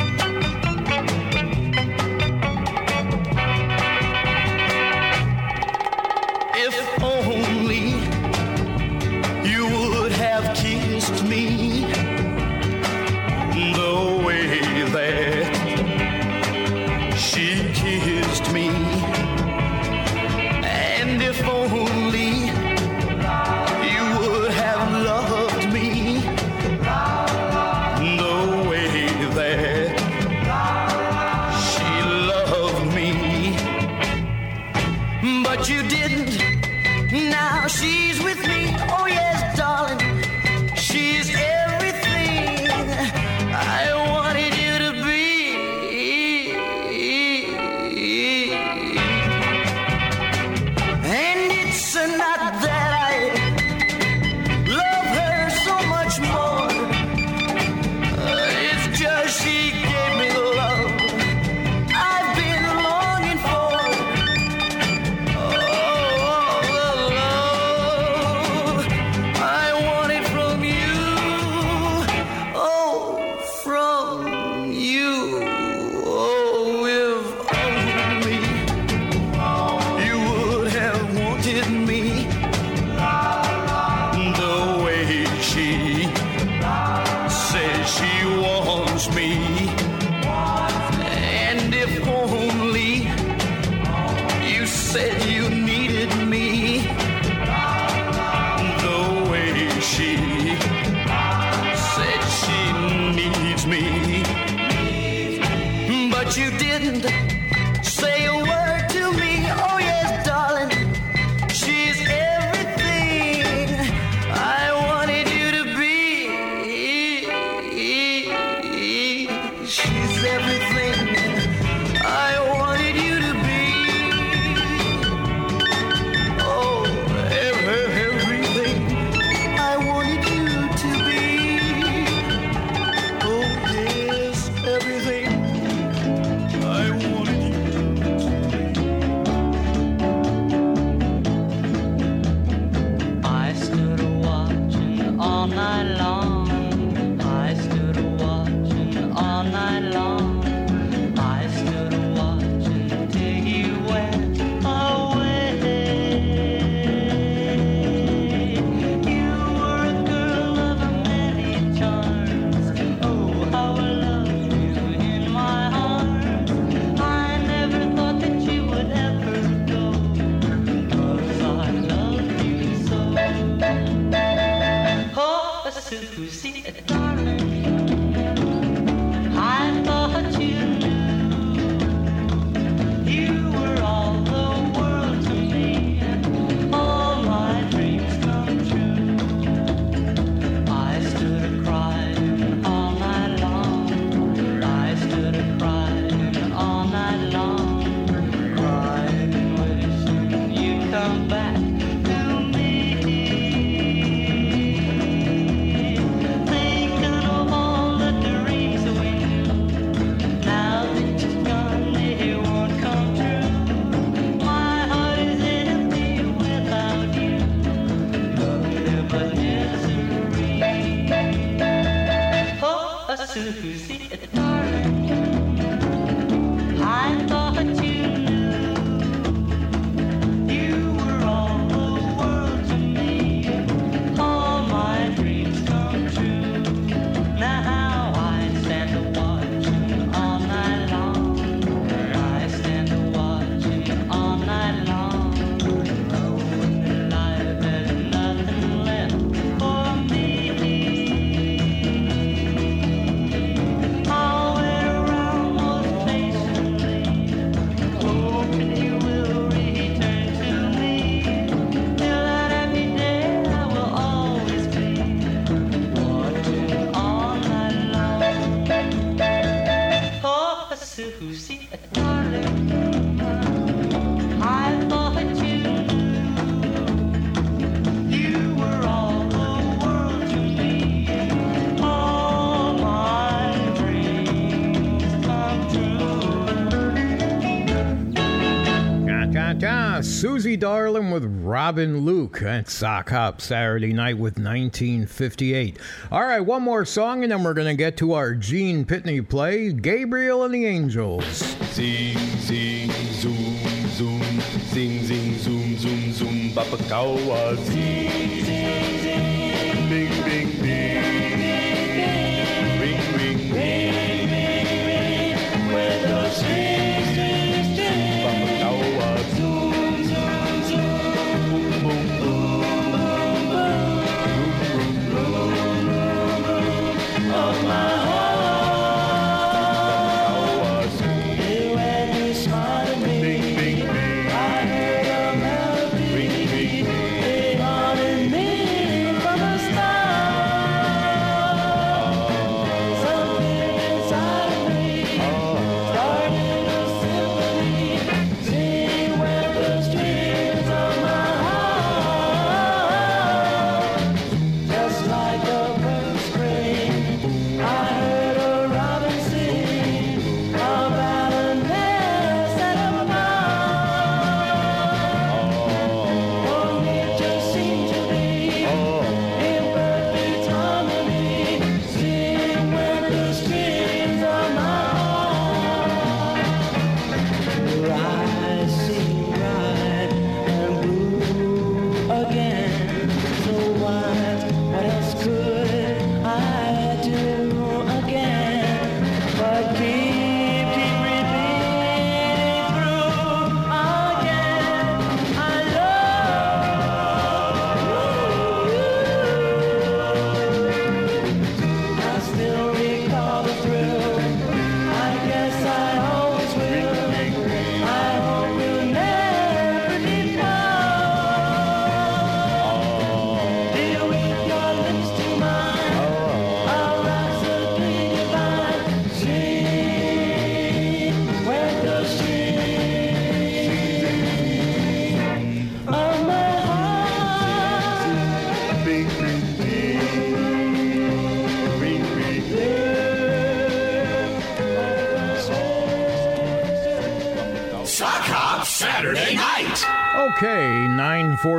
Susie Darlin with Robin Luke at Sock Hop Saturday night with 1958. All right, one more song and then we're going to get to our Gene Pitney play, Gabriel and the Angels. Zing, zing, zoom, zoom, zing, zing, zoom, zoom, zoom,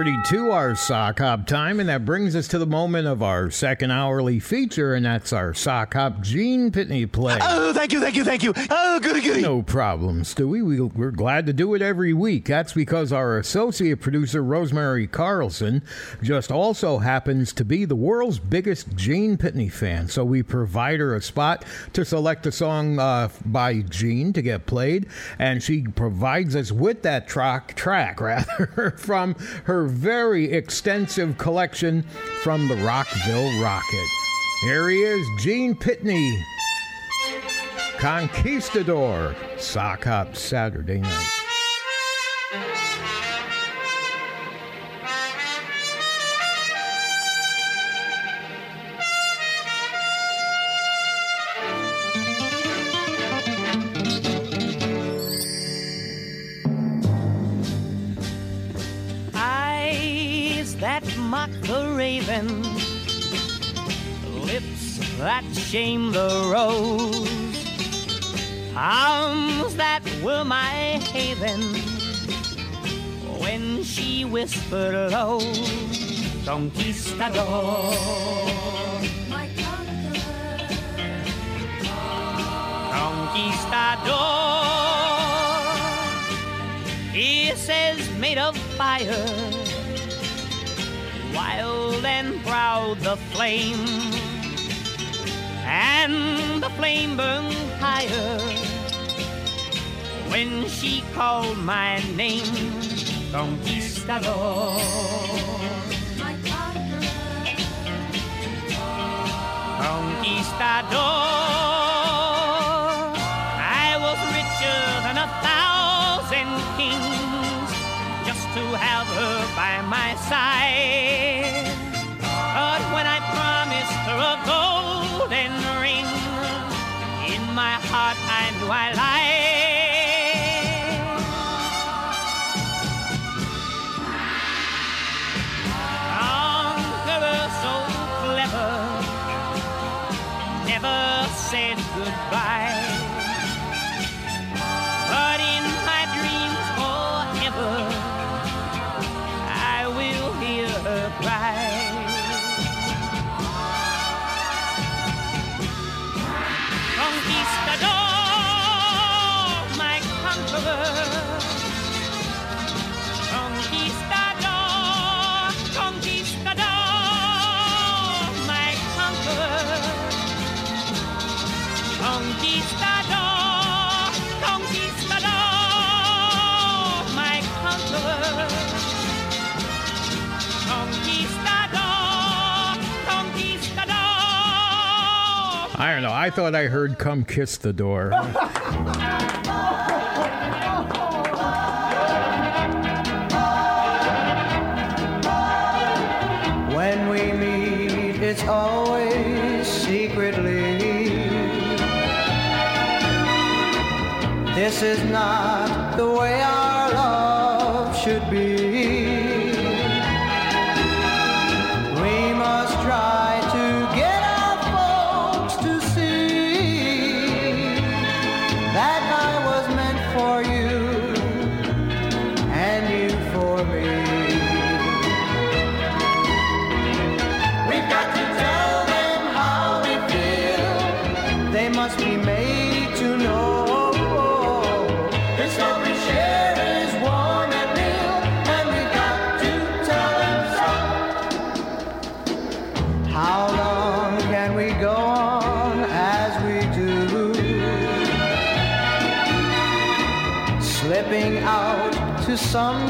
32 our sock hop time, and that brings us to the moment of our second hourly feature, and that's our sock hop Gene Pitney play. Oh, thank you, thank you, thank you. Oh, goody, goody. No problem, Stewie. We, we're glad to do it every week. That's because our associate producer, Rosemary Carlson, just also happens to be the world's biggest Gene Pitney fan. So we provide her a spot to select a song uh, by Gene to get played, and she provides us with that track, track rather, from her very extensive collection from the Rockville Rocket. Here he is, Gene Pitney. Conquistador, Sock Hop Saturday night. That shame the rose, arms that were my haven when she whispered low, Conquistador. Conquistador. Kisses made of fire, wild and proud the flame, and the flame burned higher when she called my name, Conquistador. Conquistador. I was richer than a thousand kings just to have her by my side. do I like? I don't know. I thought I heard "Come Kiss the Door." When we meet, it's always secretly. This is not some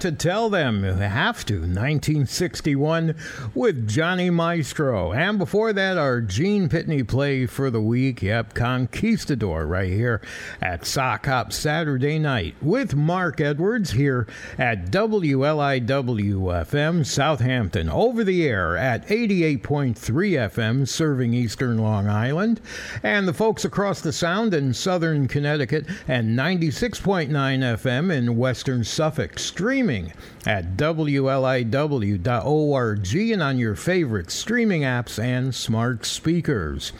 to tell them. We have to. 1961 with Johnny Maestro. And before that, our Gene Pitney play for the week. Yep, Conquistador right here at Sock Hop Saturday night with Mark Edwards here at WLIW-FM Southampton. Over the air at 88.3 FM serving eastern Long Island. And the folks across the Sound in southern Connecticut and 96.9 FM in western Suffolk. Streaming at WLIW.org and on your favorite streaming apps and smart speakers.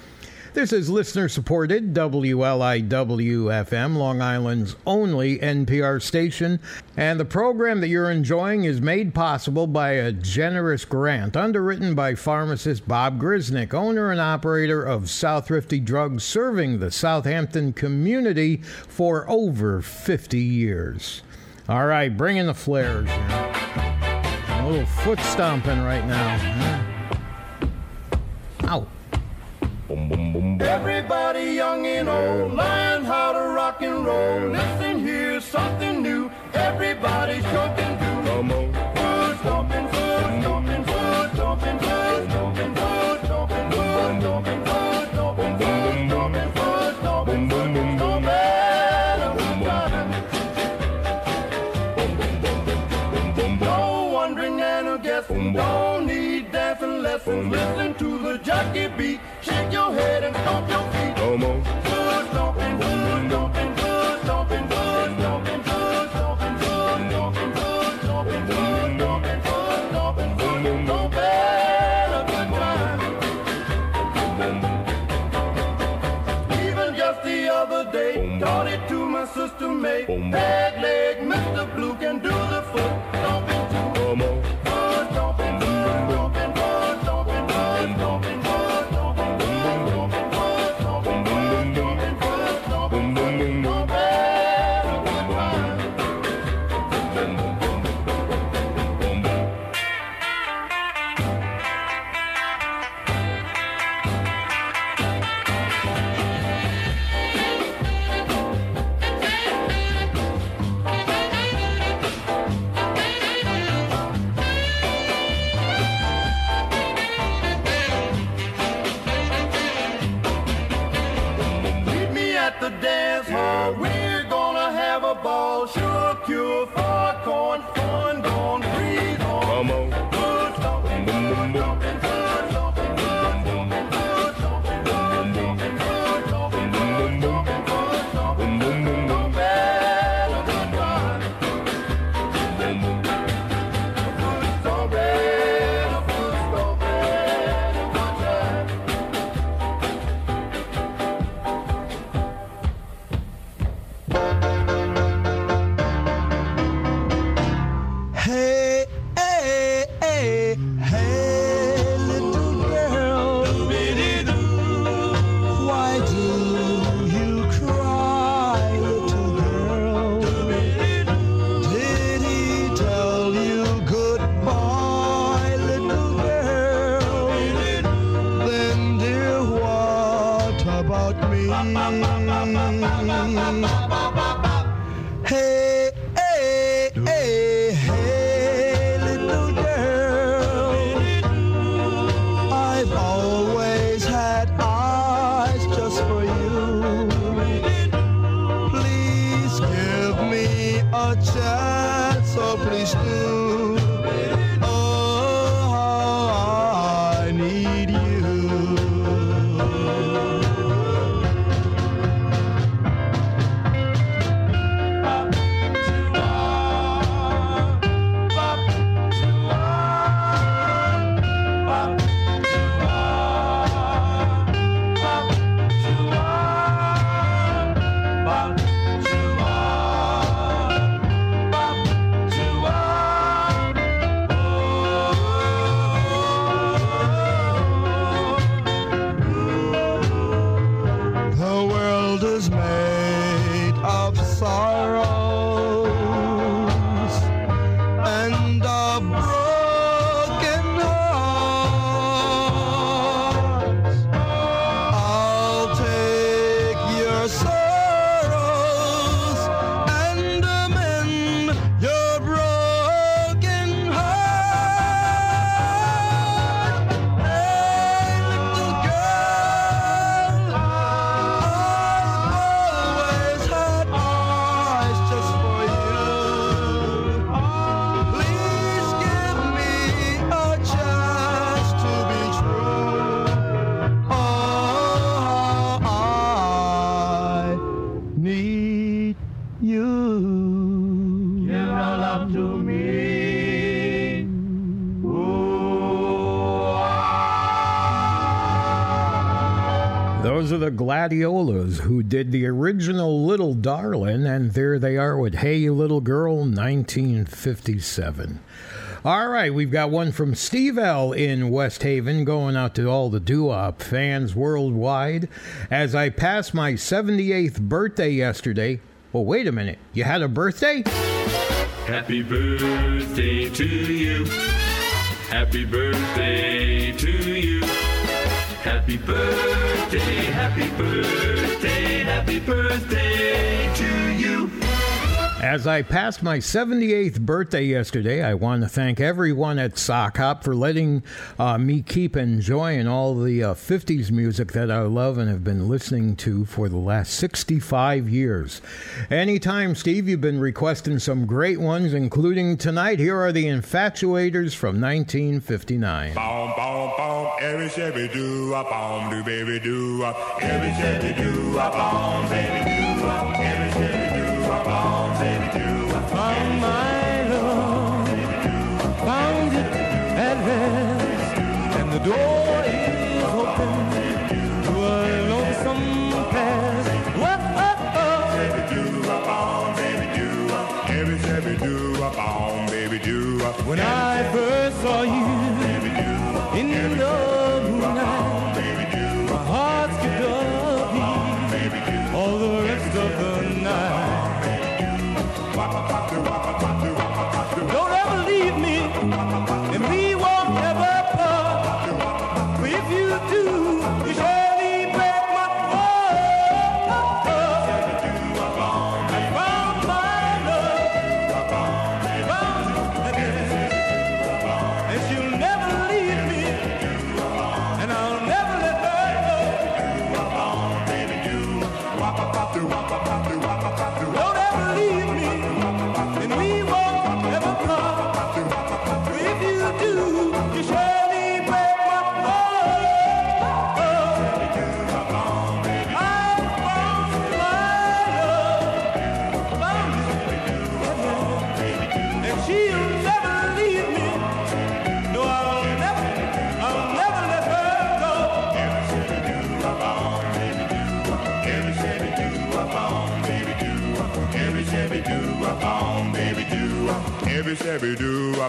This is listener supported WLIW FM, Long Island's only NPR station, and the program that you're enjoying is made possible by a generous grant underwritten by pharmacist Bob Grisnick, owner and operator of Southrifty Drugs, serving the Southampton community for over 50 years. All right, bring in the flares. here. A little foot stomping right now. huh? Ow. Everybody young and old, learn how to rock and roll. Listen, here's something new. Everybody sure can do. Come on. Gladiolas who did the original Little Darlin', and there they are with Hey Little Girl 1957. All right, we've got one from Steve L. in West Haven going out to all the doo fans worldwide. As I passed my 78th birthday yesterday. Well, wait a minute. You had a birthday? Happy birthday to you. Happy birthday to you. Happy birthday, happy birthday, happy birthday. As I passed my 78th birthday yesterday, I want to thank everyone at Sock Hop for letting uh, me keep enjoying all the uh, 50s music that I love and have been listening to for the last 65 years. Anytime, Steve, you've been requesting some great ones, including tonight. Here are the Infatuators from 1959. Boom, boom, boom, every door is open to a lonesome past. What? Baby, do up on, baby, do up. Every, every do up on, baby, do. When I first saw you.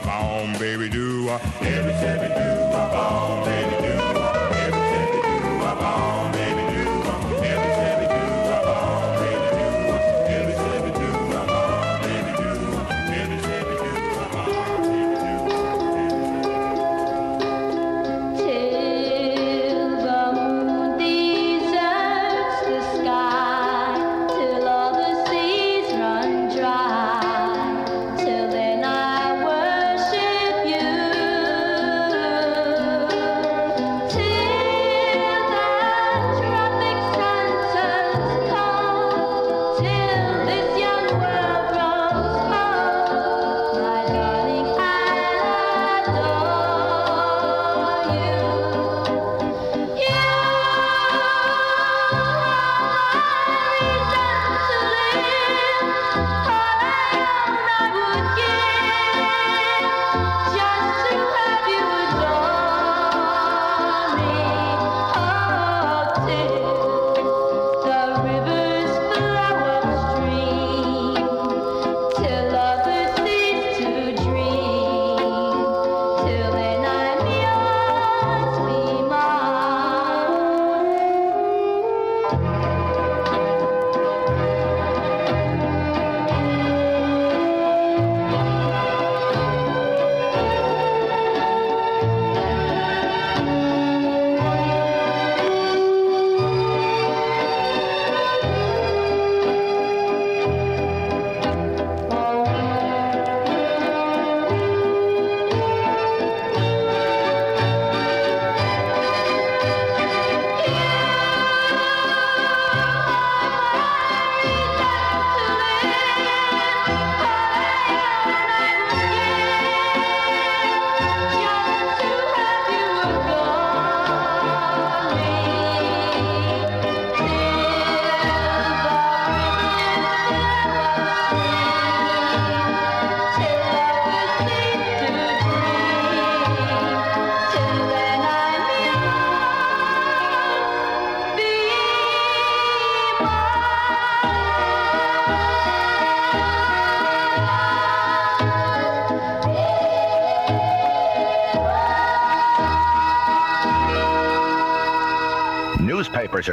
A baby do a. Every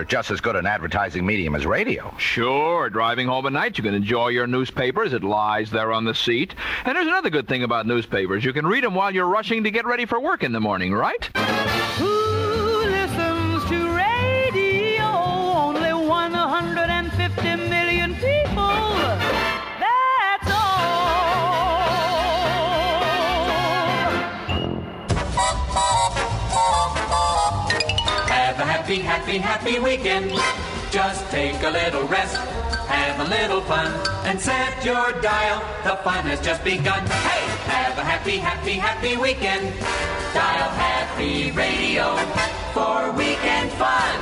just as good an advertising medium as radio. Sure, driving home at night, you can enjoy your newspapers. It lies there on the seat. And there's another good thing about newspapers. You can read them while you're rushing to get ready for work in the morning, right? Happy, happy, weekend. Just take a little rest, have a little fun, and set your dial. The fun has just begun. Hey, have a happy, happy, happy weekend. Dial Happy Radio for weekend fun.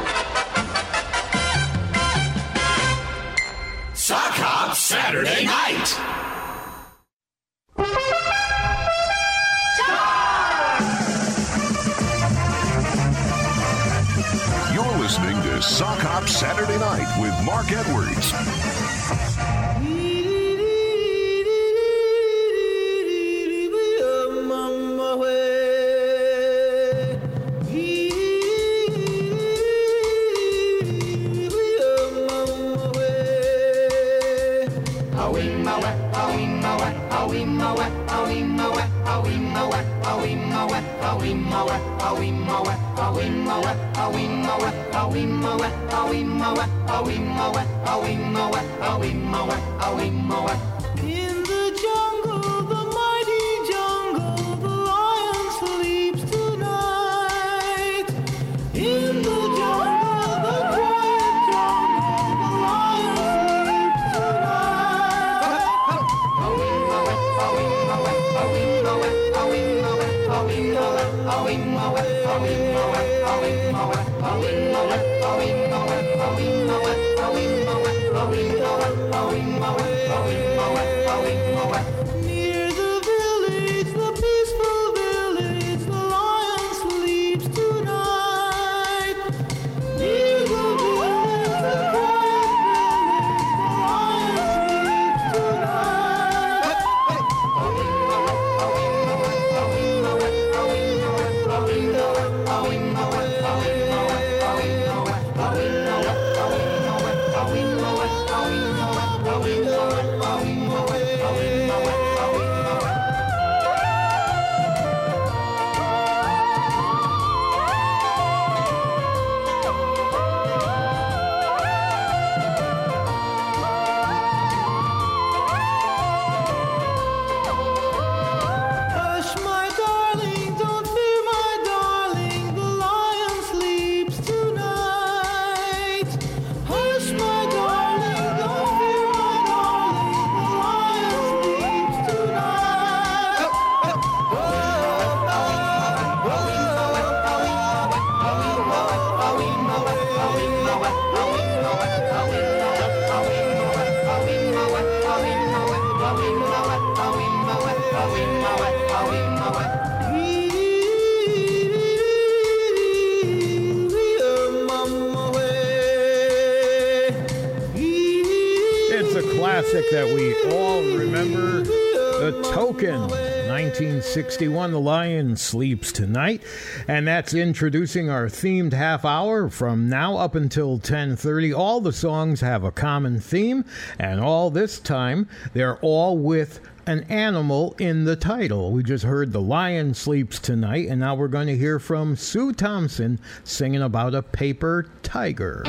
Sock Hop Saturday night. 61, The Lion Sleeps Tonight. And that's introducing our themed half hour from now up until 10.30. All the songs have a common theme, and all this time, they're all with an animal in the title. We just heard The Lion Sleeps Tonight, and now we're going to hear from Sue Thompson singing about a paper tiger.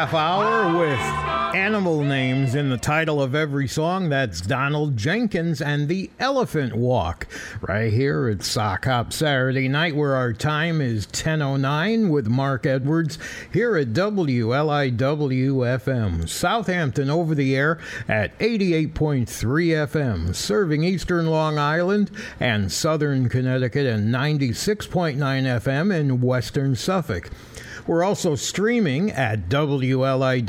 Half hour with animal names in the title of every song. That's Donald Jenkins and the Elephant Walk. Right here at Sock Hop Saturday night, where our time is 10.09 with Mark Edwards here at WLIW FM. Southampton over the air at 88.3 FM, serving eastern Long Island and southern Connecticut and 96.9 FM in western Suffolk. We're also streaming at WLIW.org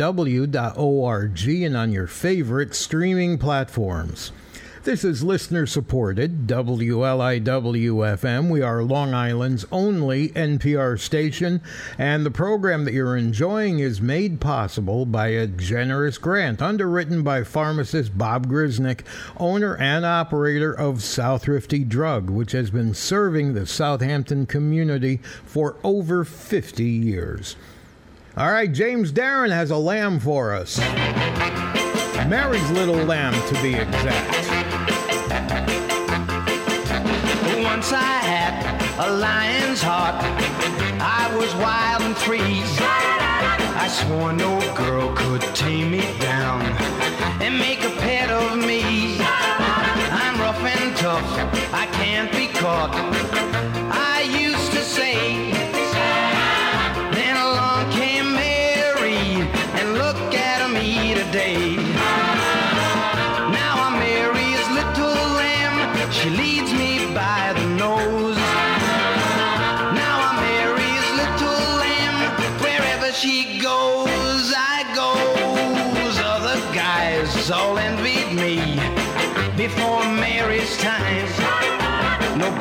and on your favorite streaming platforms. This is listener supported WLIW FM. We are Long Island's only NPR station, and the program that you're enjoying is made possible by a generous grant underwritten by pharmacist Bob Grisnick, owner and operator of Southrifty Drug, which has been serving the Southampton community for over 50 years. All right, James Darren has a lamb for us. Mary's little lamb, to be exact. Once I had a lion's heart. I was wild and free. I swore no girl could tame me down and make a pet of me. I'm rough and tough. I can't be caught. I used to say.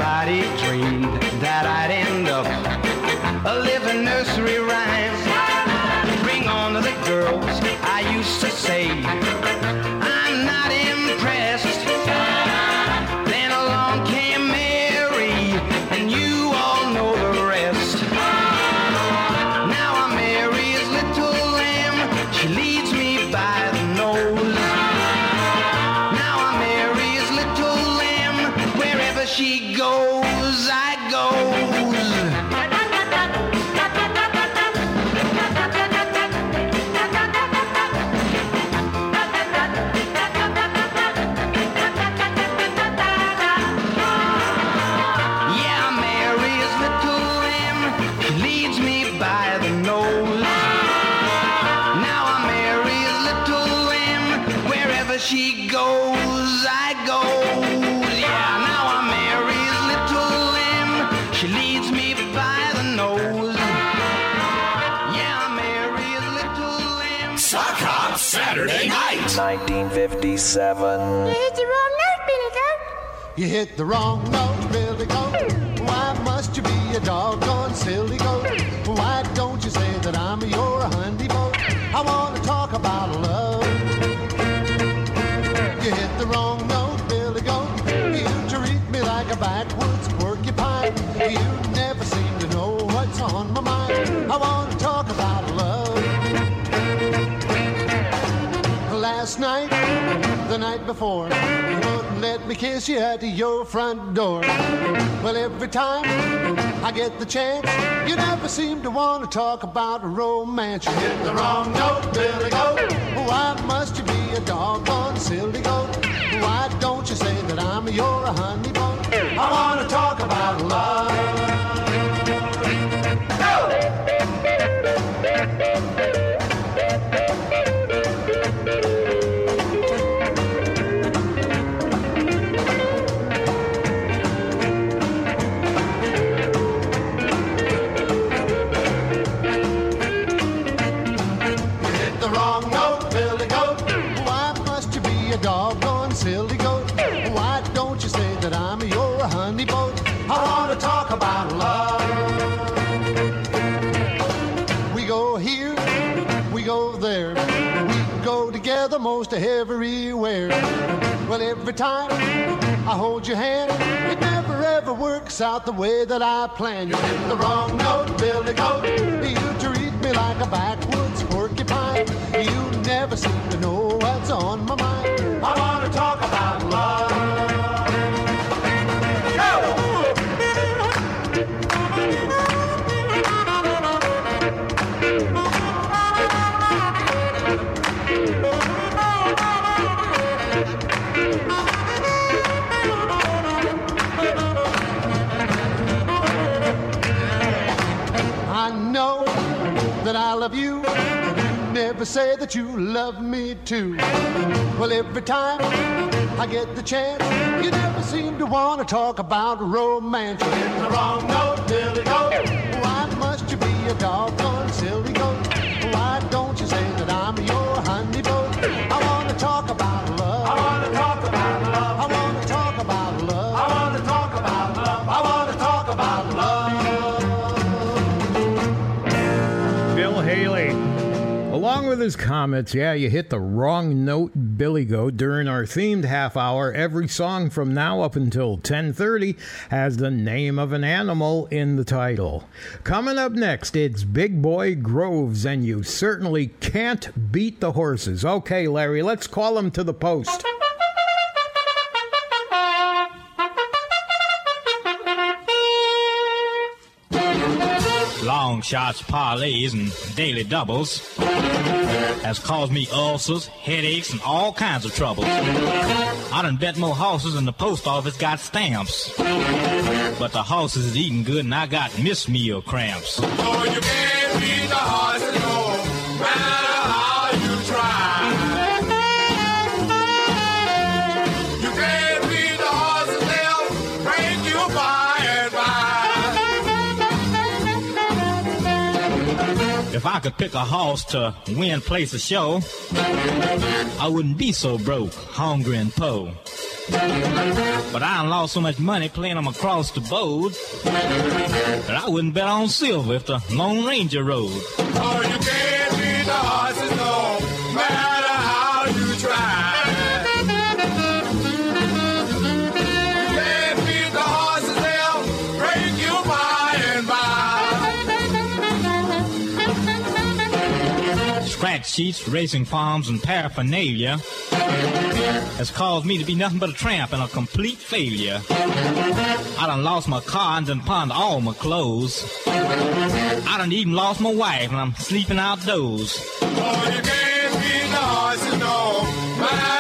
Nobody dreamed she goes, 1957. You hit the wrong note, Billy Goat. You hit the wrong note, Billy Goat. Why must you be a doggone silly goat? Why don't you say that I'm your honey boat? I want to talk about love. You hit the wrong note. Last night, the night before, you wouldn't let me kiss you at your front door. Well, every time I get the chance, you never seem to want to talk about romance. You hit the wrong note, Billy Goat. Why must you be a doggone silly goat? Why don't you say that I'm your honey bone? I want to talk about love. Everywhere. Well, every time I hold your hand, it never ever works out the way that I planned. You hit the wrong note, Billy Goat. You treat me like a backwoods porcupine. You never seem to know what's on my mind. I want to talk about love. Love you. Never say that you love me too. Well, every time I get the chance, you never seem to want to talk about romance. You're hitting the wrong note, Billy Goat. Why must you be a doggone silly goat? Why don't you say that I'm your honey With his comments, yeah, you hit the wrong note, Billy Goat. During our themed half hour, every song from now up until 10:30 has the name of an animal in the title. Coming up next, it's Big Boy Groves, and you certainly can't beat the horses. Okay, Larry, let's call him to the post. Long shots, parlays, and daily doubles has caused me ulcers, headaches, and all kinds of troubles. I done bet more horses than the post office got stamps. But the horses is eating good, and I got miss meal cramps. Oh, If I could pick a horse to win place a show, I wouldn't be so broke, hungry and poor. But I lost so much money playing them across the board that I wouldn't bet on silver if the Lone Ranger rode. Oh, you can't beat the horses, no sheets, racing farms, and paraphernalia has caused me to be nothing but a tramp and a complete failure. I done lost my car and done pawned all my clothes. I done even lost my wife and I'm sleeping outdoors. Oh, you can't beat the horses, matter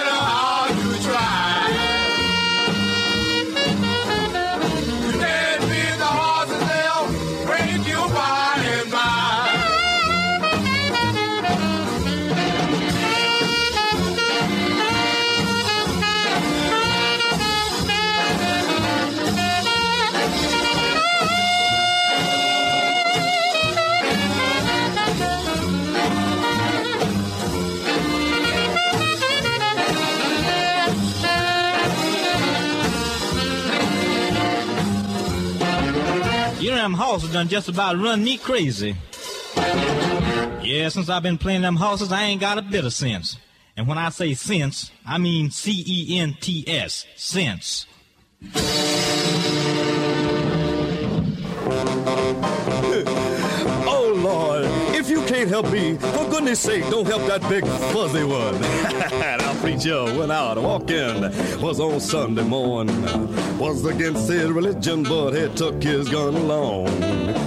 them horses done just about run me crazy. Yeah, since I've been playing them horses, I ain't got a bit of sense. And when I say sense, I mean C-E-N-T-S, sense. Can't help me, for goodness sake, don't help that big fuzzy one. now preacher went out walking, was on Sunday morning, was against his religion, but he took his gun along.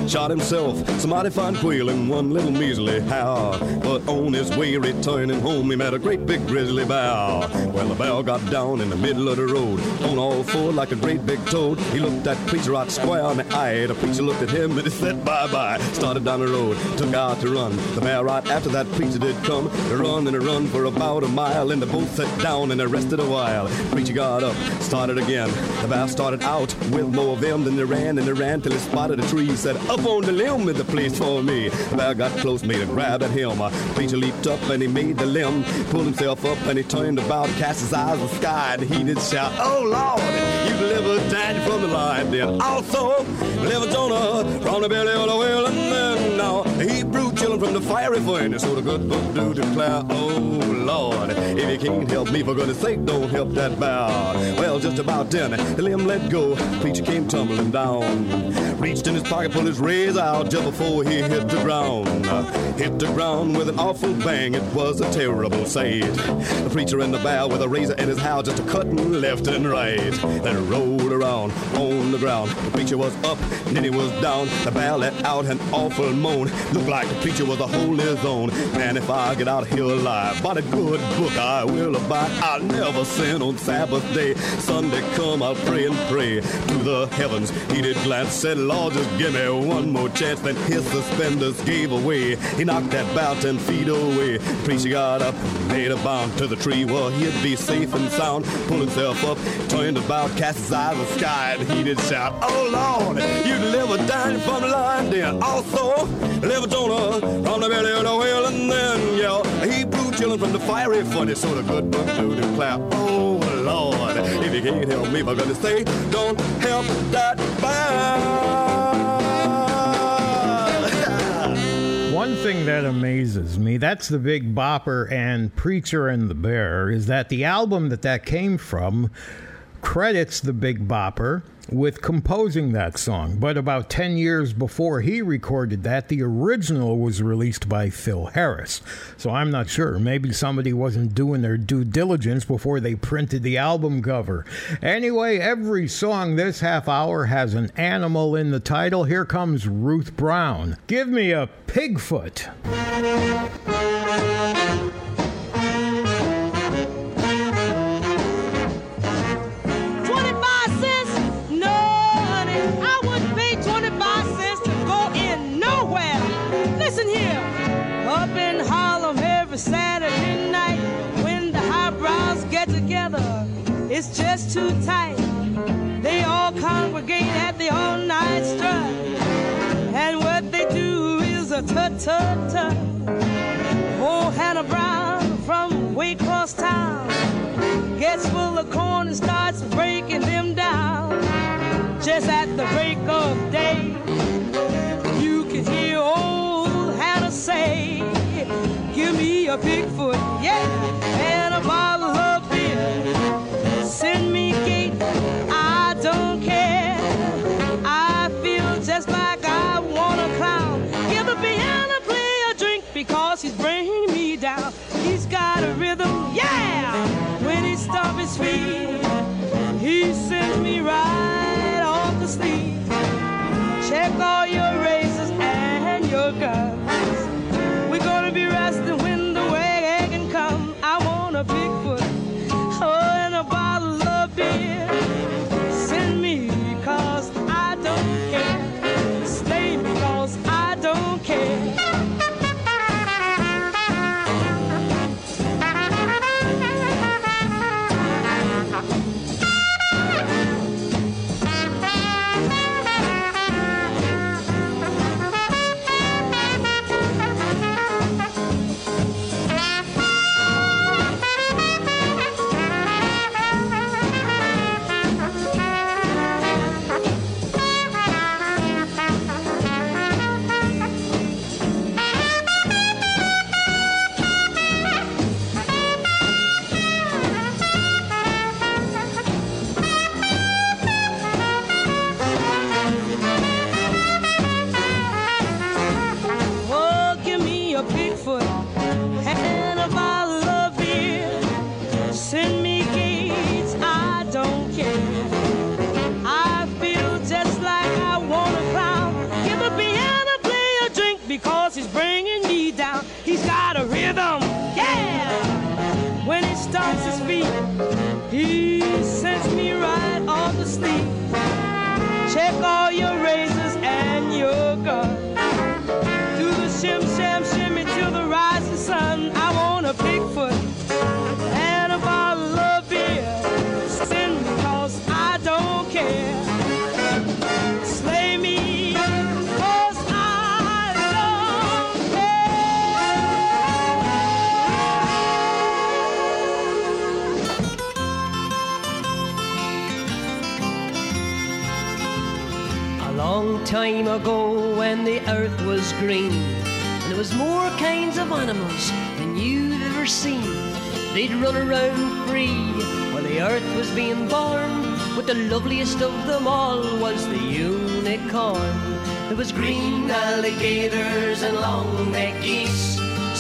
Shot himself, somebody find quail in one little measly how. But on his way returning home, he met a great big grizzly bear. Well, the bear got down in the middle of the road, on all four like a great big toad. He looked at preacher out square in the eye. The preacher looked at him and he said bye bye. Started down the road, took out to run. The bear right after that preacher did come. To run and to run for about a mile, and they both sat down and they rested a while. Preacher got up, started again. The bear started out with more of them than they ran, and they ran till he spotted a tree. Said, Up on the limb is the place for me. The bear got close, made a grab at him. Preacher leaped up and he made the limb, pulled himself up and he turned about, cast his eyes to the sky, and he did shout, Oh Lord, you delivered Daniel from the lion. Then also delivered Jonah from the belly of the whale, and then now Hebrew from the fiery furnace. So the good book do declare, Oh Lord, if you can't help me, for goodness sake, don't help that bear. Well, just about then, the limb let go. Preacher came tumbling down, reached in his pocket, pulled his razor out just before he hit the ground. Hit the ground with an awful bang. It was a terrible sight. The preacher in the bow with a razor in his hand, just a cutting left and right. Then rolled around on the ground. The preacher was up, then he was down. The bow let out an awful moan. Looked like the preacher was a whole soul is on. Man, if I get out here alive, by the good book I will abide. I'll never sin on Sabbath day. Sunday come, I'll pray and pray to the heavens. He did glance, said, Lord, just give me one more chance. Then his suspenders gave away. He knocked that bout ten feet away. Preacher got up, made a bound to the tree where he'd be safe and sound. Pulled himself up, turned about, cast his eyes at the sky, and he did shout, Oh Lord, you deliver down from the line, then also deliver Jonah the belly of the whale, and then yeah, he blew children from the fiery funny sort of good clap. Oh Lord, if you can't help me, don't help that band. One thing that amazes me, that's the Big Bopper and Preacher and the Bear, is that the album that that came from credits the Big Bopper with composing that song. But about 10 years before he recorded that, the original was released by Phil Harris. So I'm not sure. Maybe somebody wasn't doing their due diligence before they printed the album cover. Anyway, every song this half hour has an animal in the title. Here comes Ruth Brown. Give me a pigfoot. It's just too tight. They all congregate at the all night strut, and what they do is a tut tut tut. Oh, Hannah Brown from way across town gets full of corn and starts breaking them down. Just at the break of day, you can hear old Hannah say, Give me a pigfoot, yeah, and a bottle his feet, he sends me right off to sleep. Check all your razors and your guns. We're gonna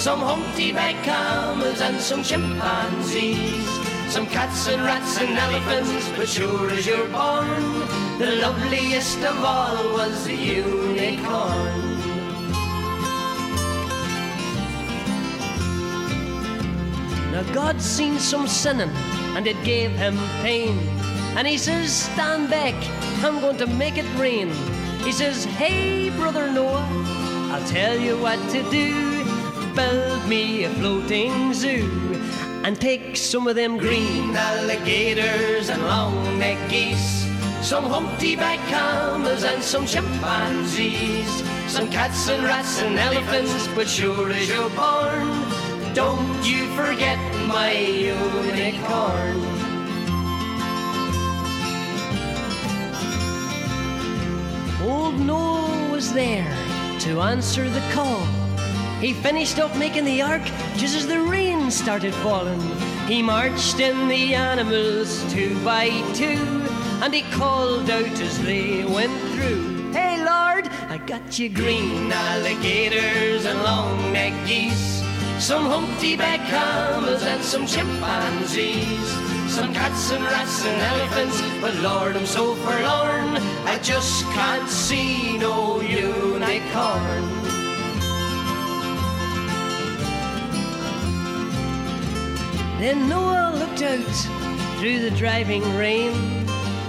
Some Humpty Bag Camels and some chimpanzees. Some cats and rats and elephants, but sure as you're born The loveliest of all was the unicorn. Now God seen some sinning and it gave him pain. And he says, stand back, I'm going to make it rain. He says, hey brother Noah, I'll tell you what to do. Build me a floating zoo and take some of them green alligators and long necked geese. Some humpty back camels and some chimpanzees. Some cats and rats and elephants, but sure as you're born, don't you forget my unicorn. Old Noah was there to answer the call. He finished up making the ark just as the rain started falling. He marched in the animals two by two, and he called out as they went through. Hey Lord, I got you green alligators and long necked geese, some humpty back camels and some chimpanzees, some cats and rats and elephants. But Lord, I'm so forlorn, I just can't see no unicorn. Then Noah looked out through the driving rain.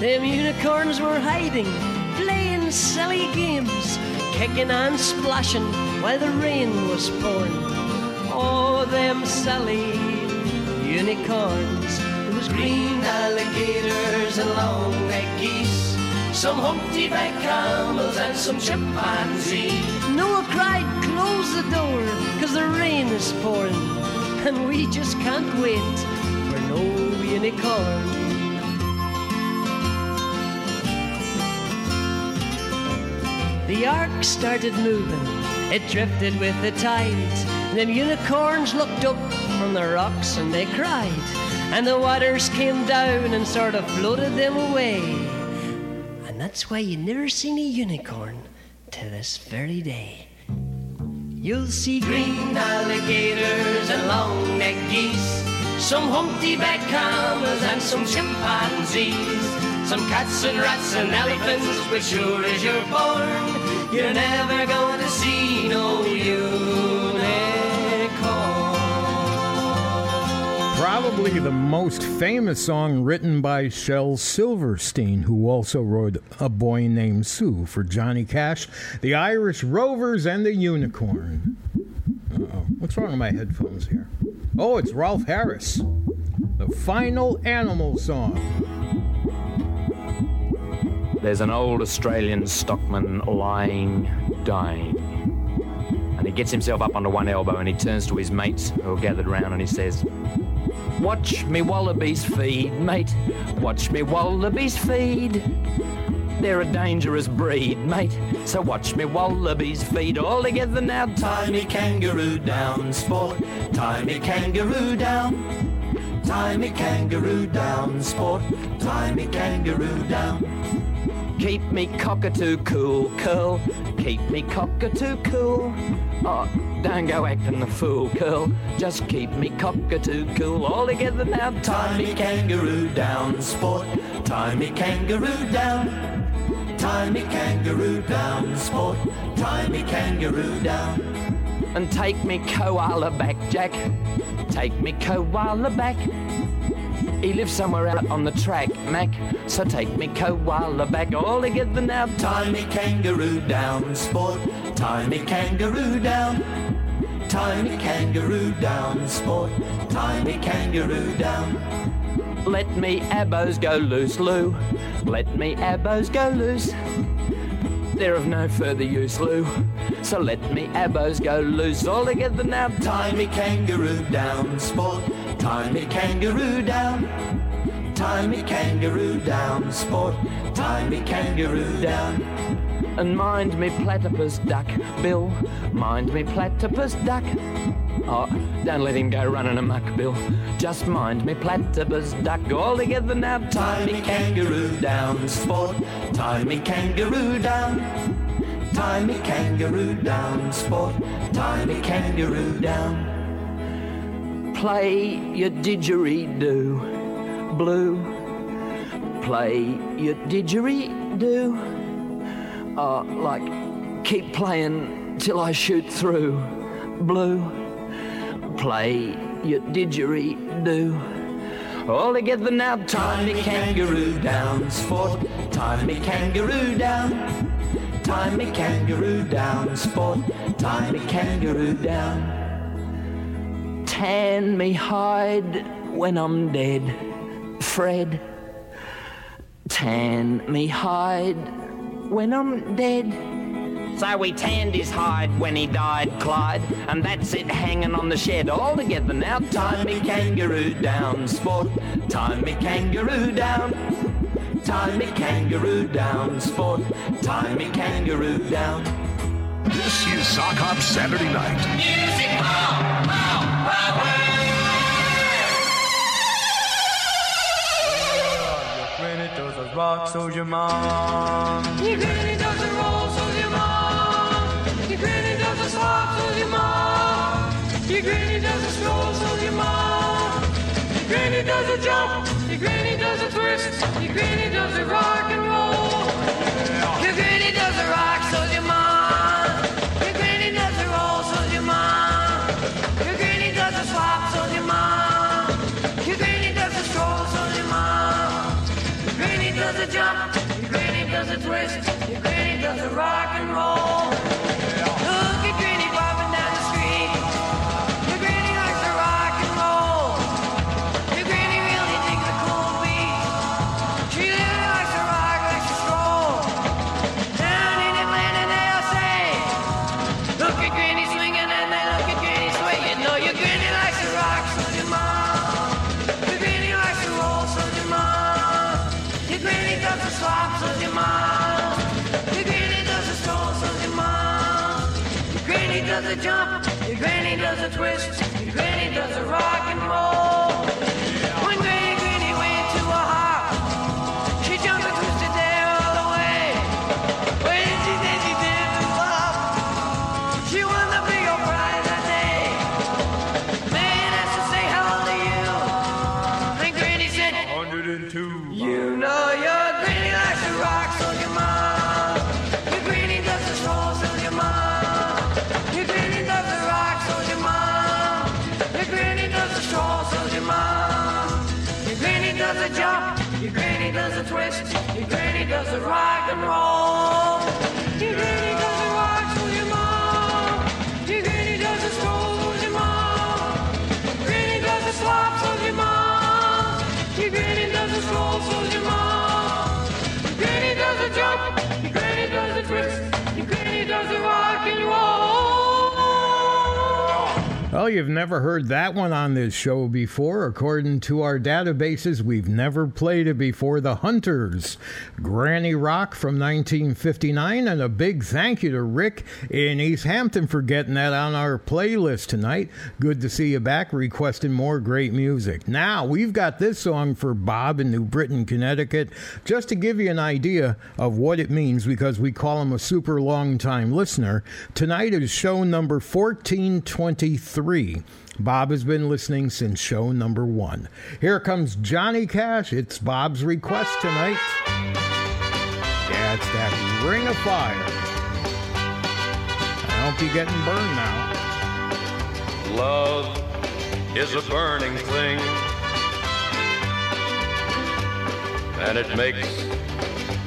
Them unicorns were hiding, playing silly games, kicking and splashing while the rain was pouring. Oh, them silly unicorns. There was green alligators and long-necked geese, some humpty-back camels and some chimpanzees. Noah cried, close the door, cause the rain is pouring, and we just can't wait for no unicorn. The ark started moving, it drifted with the tide. Them unicorns looked up from the rocks and they cried. And the waters came down and sort of floated them away. And that's why you never seen a unicorn to this very day. You'll see green alligators and long necked geese, some humpty back camels and some chimpanzees, some cats and rats and elephants, but sure as you're born, you're never gonna see no unicorn. Probably the most famous song written by Shel Silverstein, who also wrote A Boy Named Sue for Johnny Cash, the Irish Rovers, and the Unicorn. Uh-oh. What's wrong with my headphones here? Oh, it's Rolf Harris. The final animal song. There's an old Australian stockman lying, dying. And he gets himself up onto one elbow and he turns to his mates who are gathered round and he says, Watch me wallabies feed, mate. Watch me wallabies feed. They're a dangerous breed, mate. So watch me wallabies feed all together now. Tie me kangaroo down, sport. Tie me kangaroo down. Tie me kangaroo down, sport. Tie me kangaroo down. Keep me cockatoo cool, curl. Keep me cockatoo cool. Oh, don't go acting the fool, curl. Just keep me cockatoo cool. All together now. Tie me kangaroo down, sport. Tie me kangaroo down. Tie me kangaroo down, sport. Tie me kangaroo down. And take me koala back, Jack. Take me koala back. He lives somewhere out on the track, Mac. So take me koala back all together now. Tie me kangaroo down, sport. Tie me kangaroo down. Tie me kangaroo down, sport. Tie me kangaroo down. Let me abos go loose, Lou. Let me abos go loose. They're of no further use, Lou. So let me abos go loose all together now. Tie me kangaroo down, sport. Tie me kangaroo down. Tie me kangaroo down, sport. Tie me kangaroo down. And mind me platypus duck, Bill. Mind me platypus duck. Oh, don't let him go running amok, Bill. Just mind me platypus duck all together now. Tie me kangaroo down, sport. Tie me kangaroo down. Tie me kangaroo down, sport. Tie me kangaroo down. Play your didgeridoo, blue. Play your didgeridoo. Oh, like, keep playing till I shoot through, blue. Play your didgeridoo. All together now, tie me kangaroo down, sport. Tie me kangaroo down. Tie me kangaroo down, sport. Tie me kangaroo down. Tan me hide when I'm dead, Fred. Tan me hide when I'm dead. So we tanned his hide when he died, Clyde, and that's it hanging on the shed all together now. Tie me kangaroo down, sport. Tie me kangaroo down. Tie me kangaroo down, sport. Tie me kangaroo down. This is Sock Hop Saturday Night. Music Hall, Hall, Rock, mom. Your granny does a roll, mom. Your granny does a mom. Your granny does a stroll, mom. Your granny does a jump. Your granny does a twist. Your granny does a rock and roll. You've never heard that one on this show before. According to our databases, we've never played it before. The Hunters, Granny Rock from 1959, and a big thank you to Rick in East Hampton for getting that on our playlist tonight. Good to see you back, requesting more great music. Now, we've got this song for Bob in New Britain, Connecticut, just to give you an idea of what it means because we call him a super long time listener. Tonight is show number 1423. Bob has been listening since show number one. Here comes Johnny Cash. It's Bob's request tonight. Yeah, it's that ring of fire. I hope you're getting burned now. Love is a burning thing, and it makes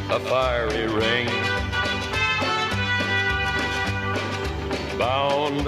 a fiery ring. Bound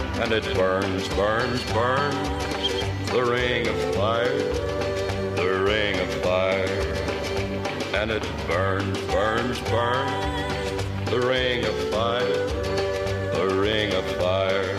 And it burns, burns, burns, the ring of fire, the ring of fire. And it burns, burns, burns, the ring of fire, the ring of fire,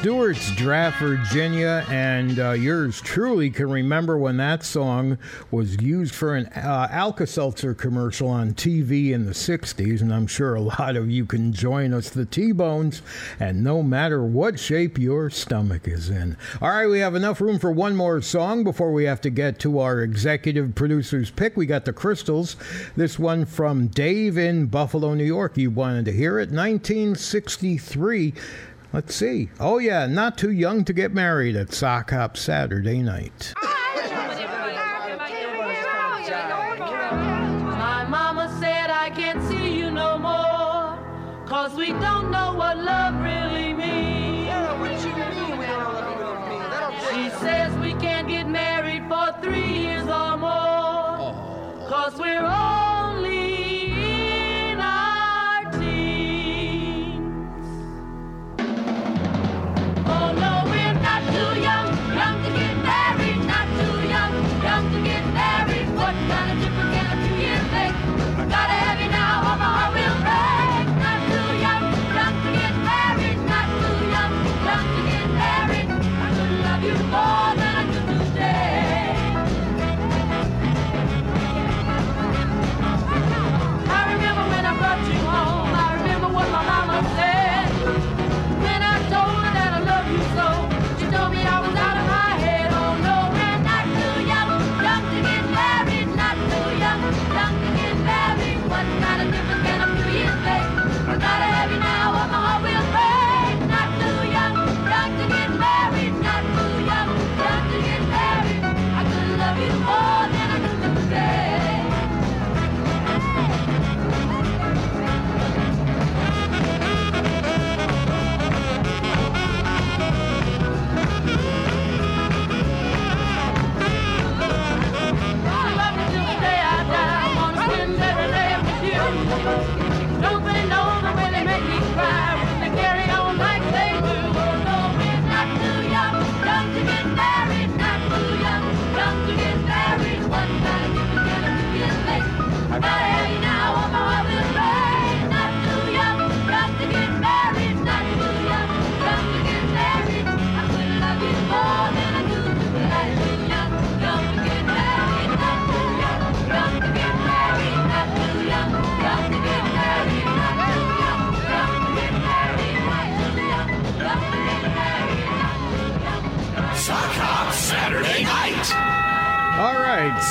Stuarts Draft, Virginia, and uh, yours truly can remember when that song was used for an uh, Alka Seltzer commercial on TV in the 60s, and I'm sure a lot of you can join us, the T Bones, and no matter what shape your stomach is in. All right, we have enough room for one more song before we have to get to our executive producer's pick. We got the Crystals. This one from Dave in Buffalo, New York. You wanted to hear it? 1963. Let's see. Oh, yeah, not too young to get married at Sock Hop Saturday night. My mama said I can't see you no more. Cause we don't know what love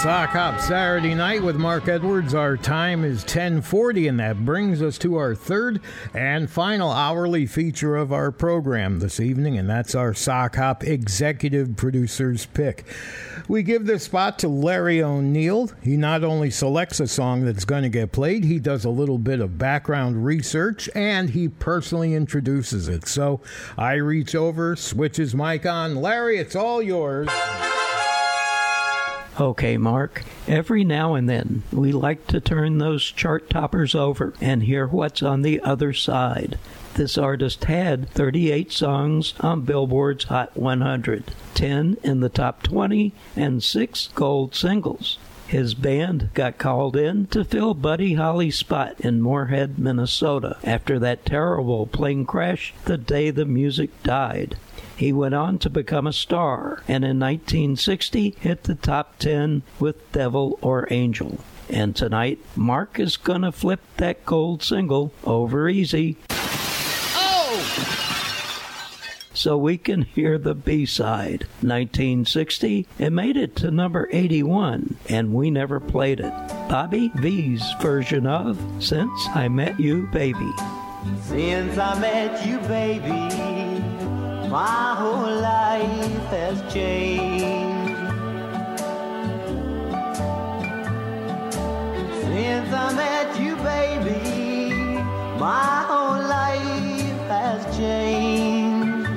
Sock Hop Saturday night with Mark Edwards. Our time is 1040, and that brings us to our third and final hourly feature of our program this evening, and that's our Sock Hop Executive Producer's Pick. We give this spot to Larry O'Neill. He not only selects a song that's going to get played, he does a little bit of background research, and he personally introduces it. So I reach over, switch his mic on. Larry, it's all yours. Okay, Mark. Every now and then, we like to turn those chart toppers over and hear what's on the other side. This artist had 38 songs on Billboard's Hot 100, 10 in the top 20, and 6 gold singles. His band got called in to fill Buddy Holly's spot in Moorhead, Minnesota, after that terrible plane crash the day the music died. He went on to become a star, and in 1960 hit the top 10 with Devil or Angel. And tonight, Mark is gonna flip that gold single over easy. Oh! So we can hear the B side. 1960, it made it to number 81, and we never played it. Bobby Vee's version of Since I Met You, Baby. Since I met you, baby, my whole life has changed. Since I met you, baby, my whole life has changed.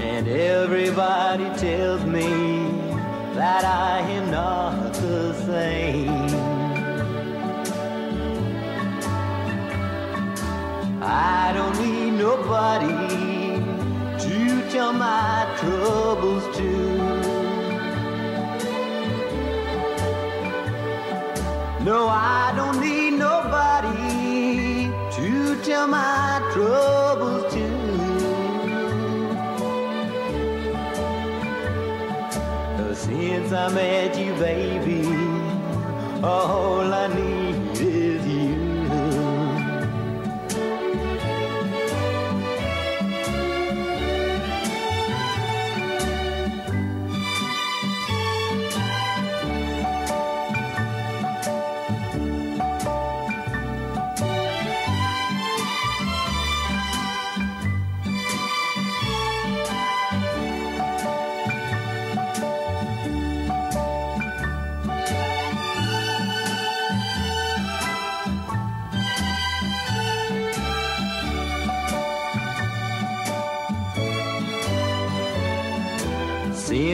And everybody tells me that I am not the same. I don't need nobody to tell my troubles to. No, I don't need nobody to tell my troubles to. Since I met you, baby, all I need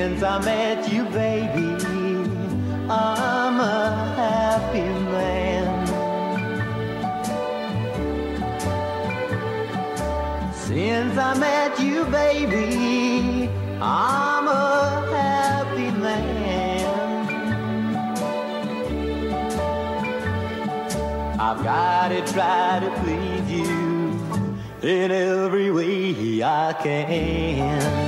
Since I met you, baby, I'm a happy man. Since I met you, baby, I'm a happy man. I've got to try to please you in every way I can.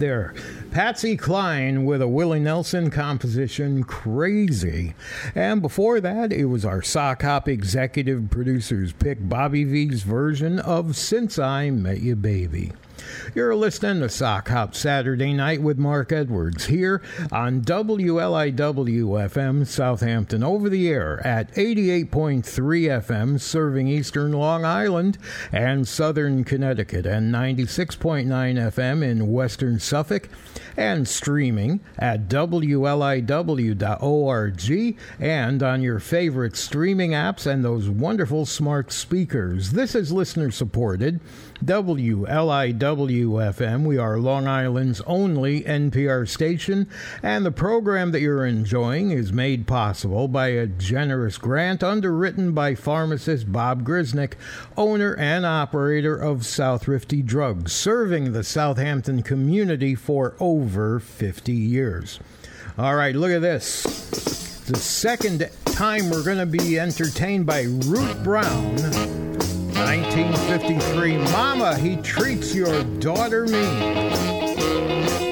There. Patsy Cline with a Willie Nelson composition, Crazy. And before that, it was our Sock Hop executive producers pick, Bobby Vee's version of Since I Met You Baby. You're listening to Sock Hop Saturday Night with Mark Edwards here on WLIW FM Southampton over the air at 88.3 FM serving eastern Long Island and southern Connecticut and 96.9 FM in western Suffolk and streaming at WLIW.org and on your favorite streaming apps and those wonderful smart speakers. This is listener supported. WLIW FM. We are Long Island's only NPR station, and the program that you're enjoying is made possible by a generous grant underwritten by pharmacist Bob Grisnick, owner and operator of Southrifty Drugs, serving the Southampton community for over 50 years. All right, look at this. The second time we're going to be entertained by Ruth Brown. 1953, Mama, he treats your daughter mean.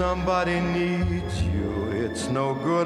Somebody needs you, it's no good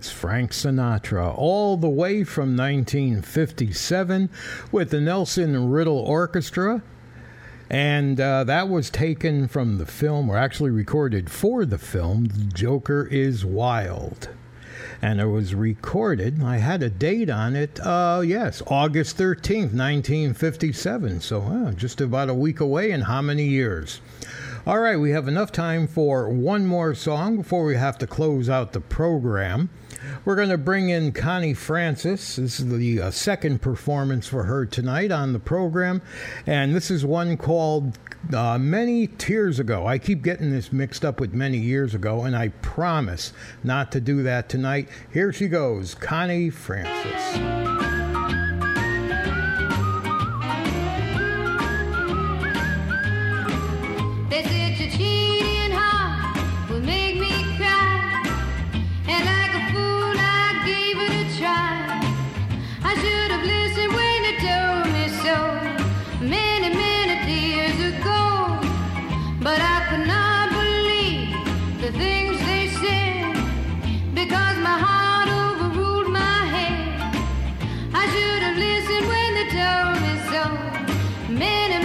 it's Frank Sinatra. All the way from 1957 with the Nelson Riddle Orchestra. And uh, that was taken from the film, or actually recorded for the film, The Joker is Wild. And it was recorded, I had a date on it, uh, yes, August 13th, 1957. So uh, just about a week away, and how many years? All right, we have enough time for one more song before we have to close out the program. We're going to bring in Connie Francis. This is the uh, second performance for her tonight on the program, and this is one called uh, Many Tears Ago. I keep getting this mixed up with Many Years Ago, and I promise not to do that tonight. Here she goes, Connie Francis. They said listened when is told me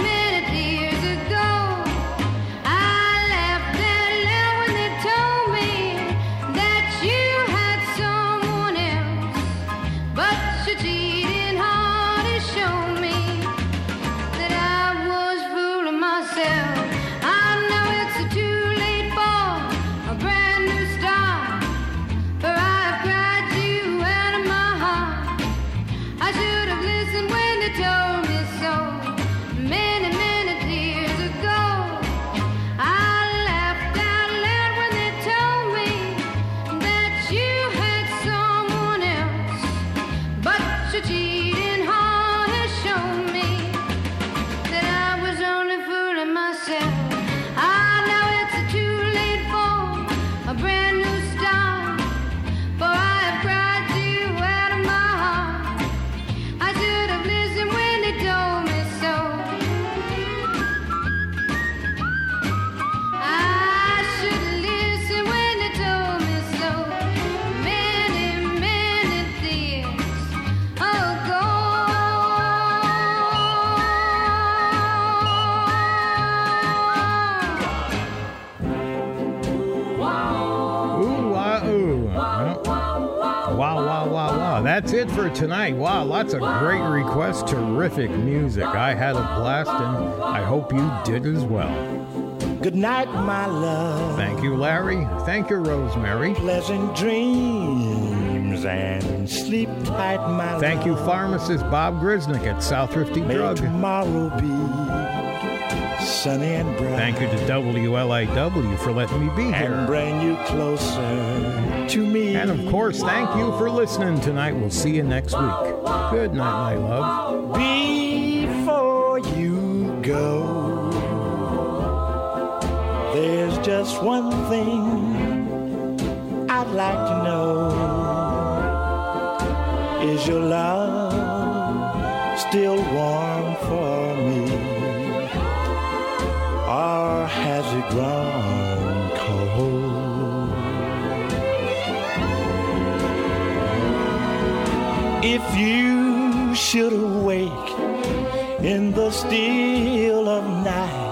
That's it for tonight. Wow, lots of great requests, terrific music. I had a blast, and I hope you did as well. Good night, my love. Thank you, Larry. Thank you, Rosemary. Pleasant dreams and sleep tight, my love. Thank you, pharmacist Bob Grisnick at Southrifty May Drug. tomorrow be sunny and bright. Thank you to WLIW for letting me be here. And bring you closer to me. And of course, thank you for listening tonight. We'll see you next week. Good night, my love. Before you go, there's just one thing I'd like to know. Is your love still warm for me? Or has it grown If you should awake in the still of night,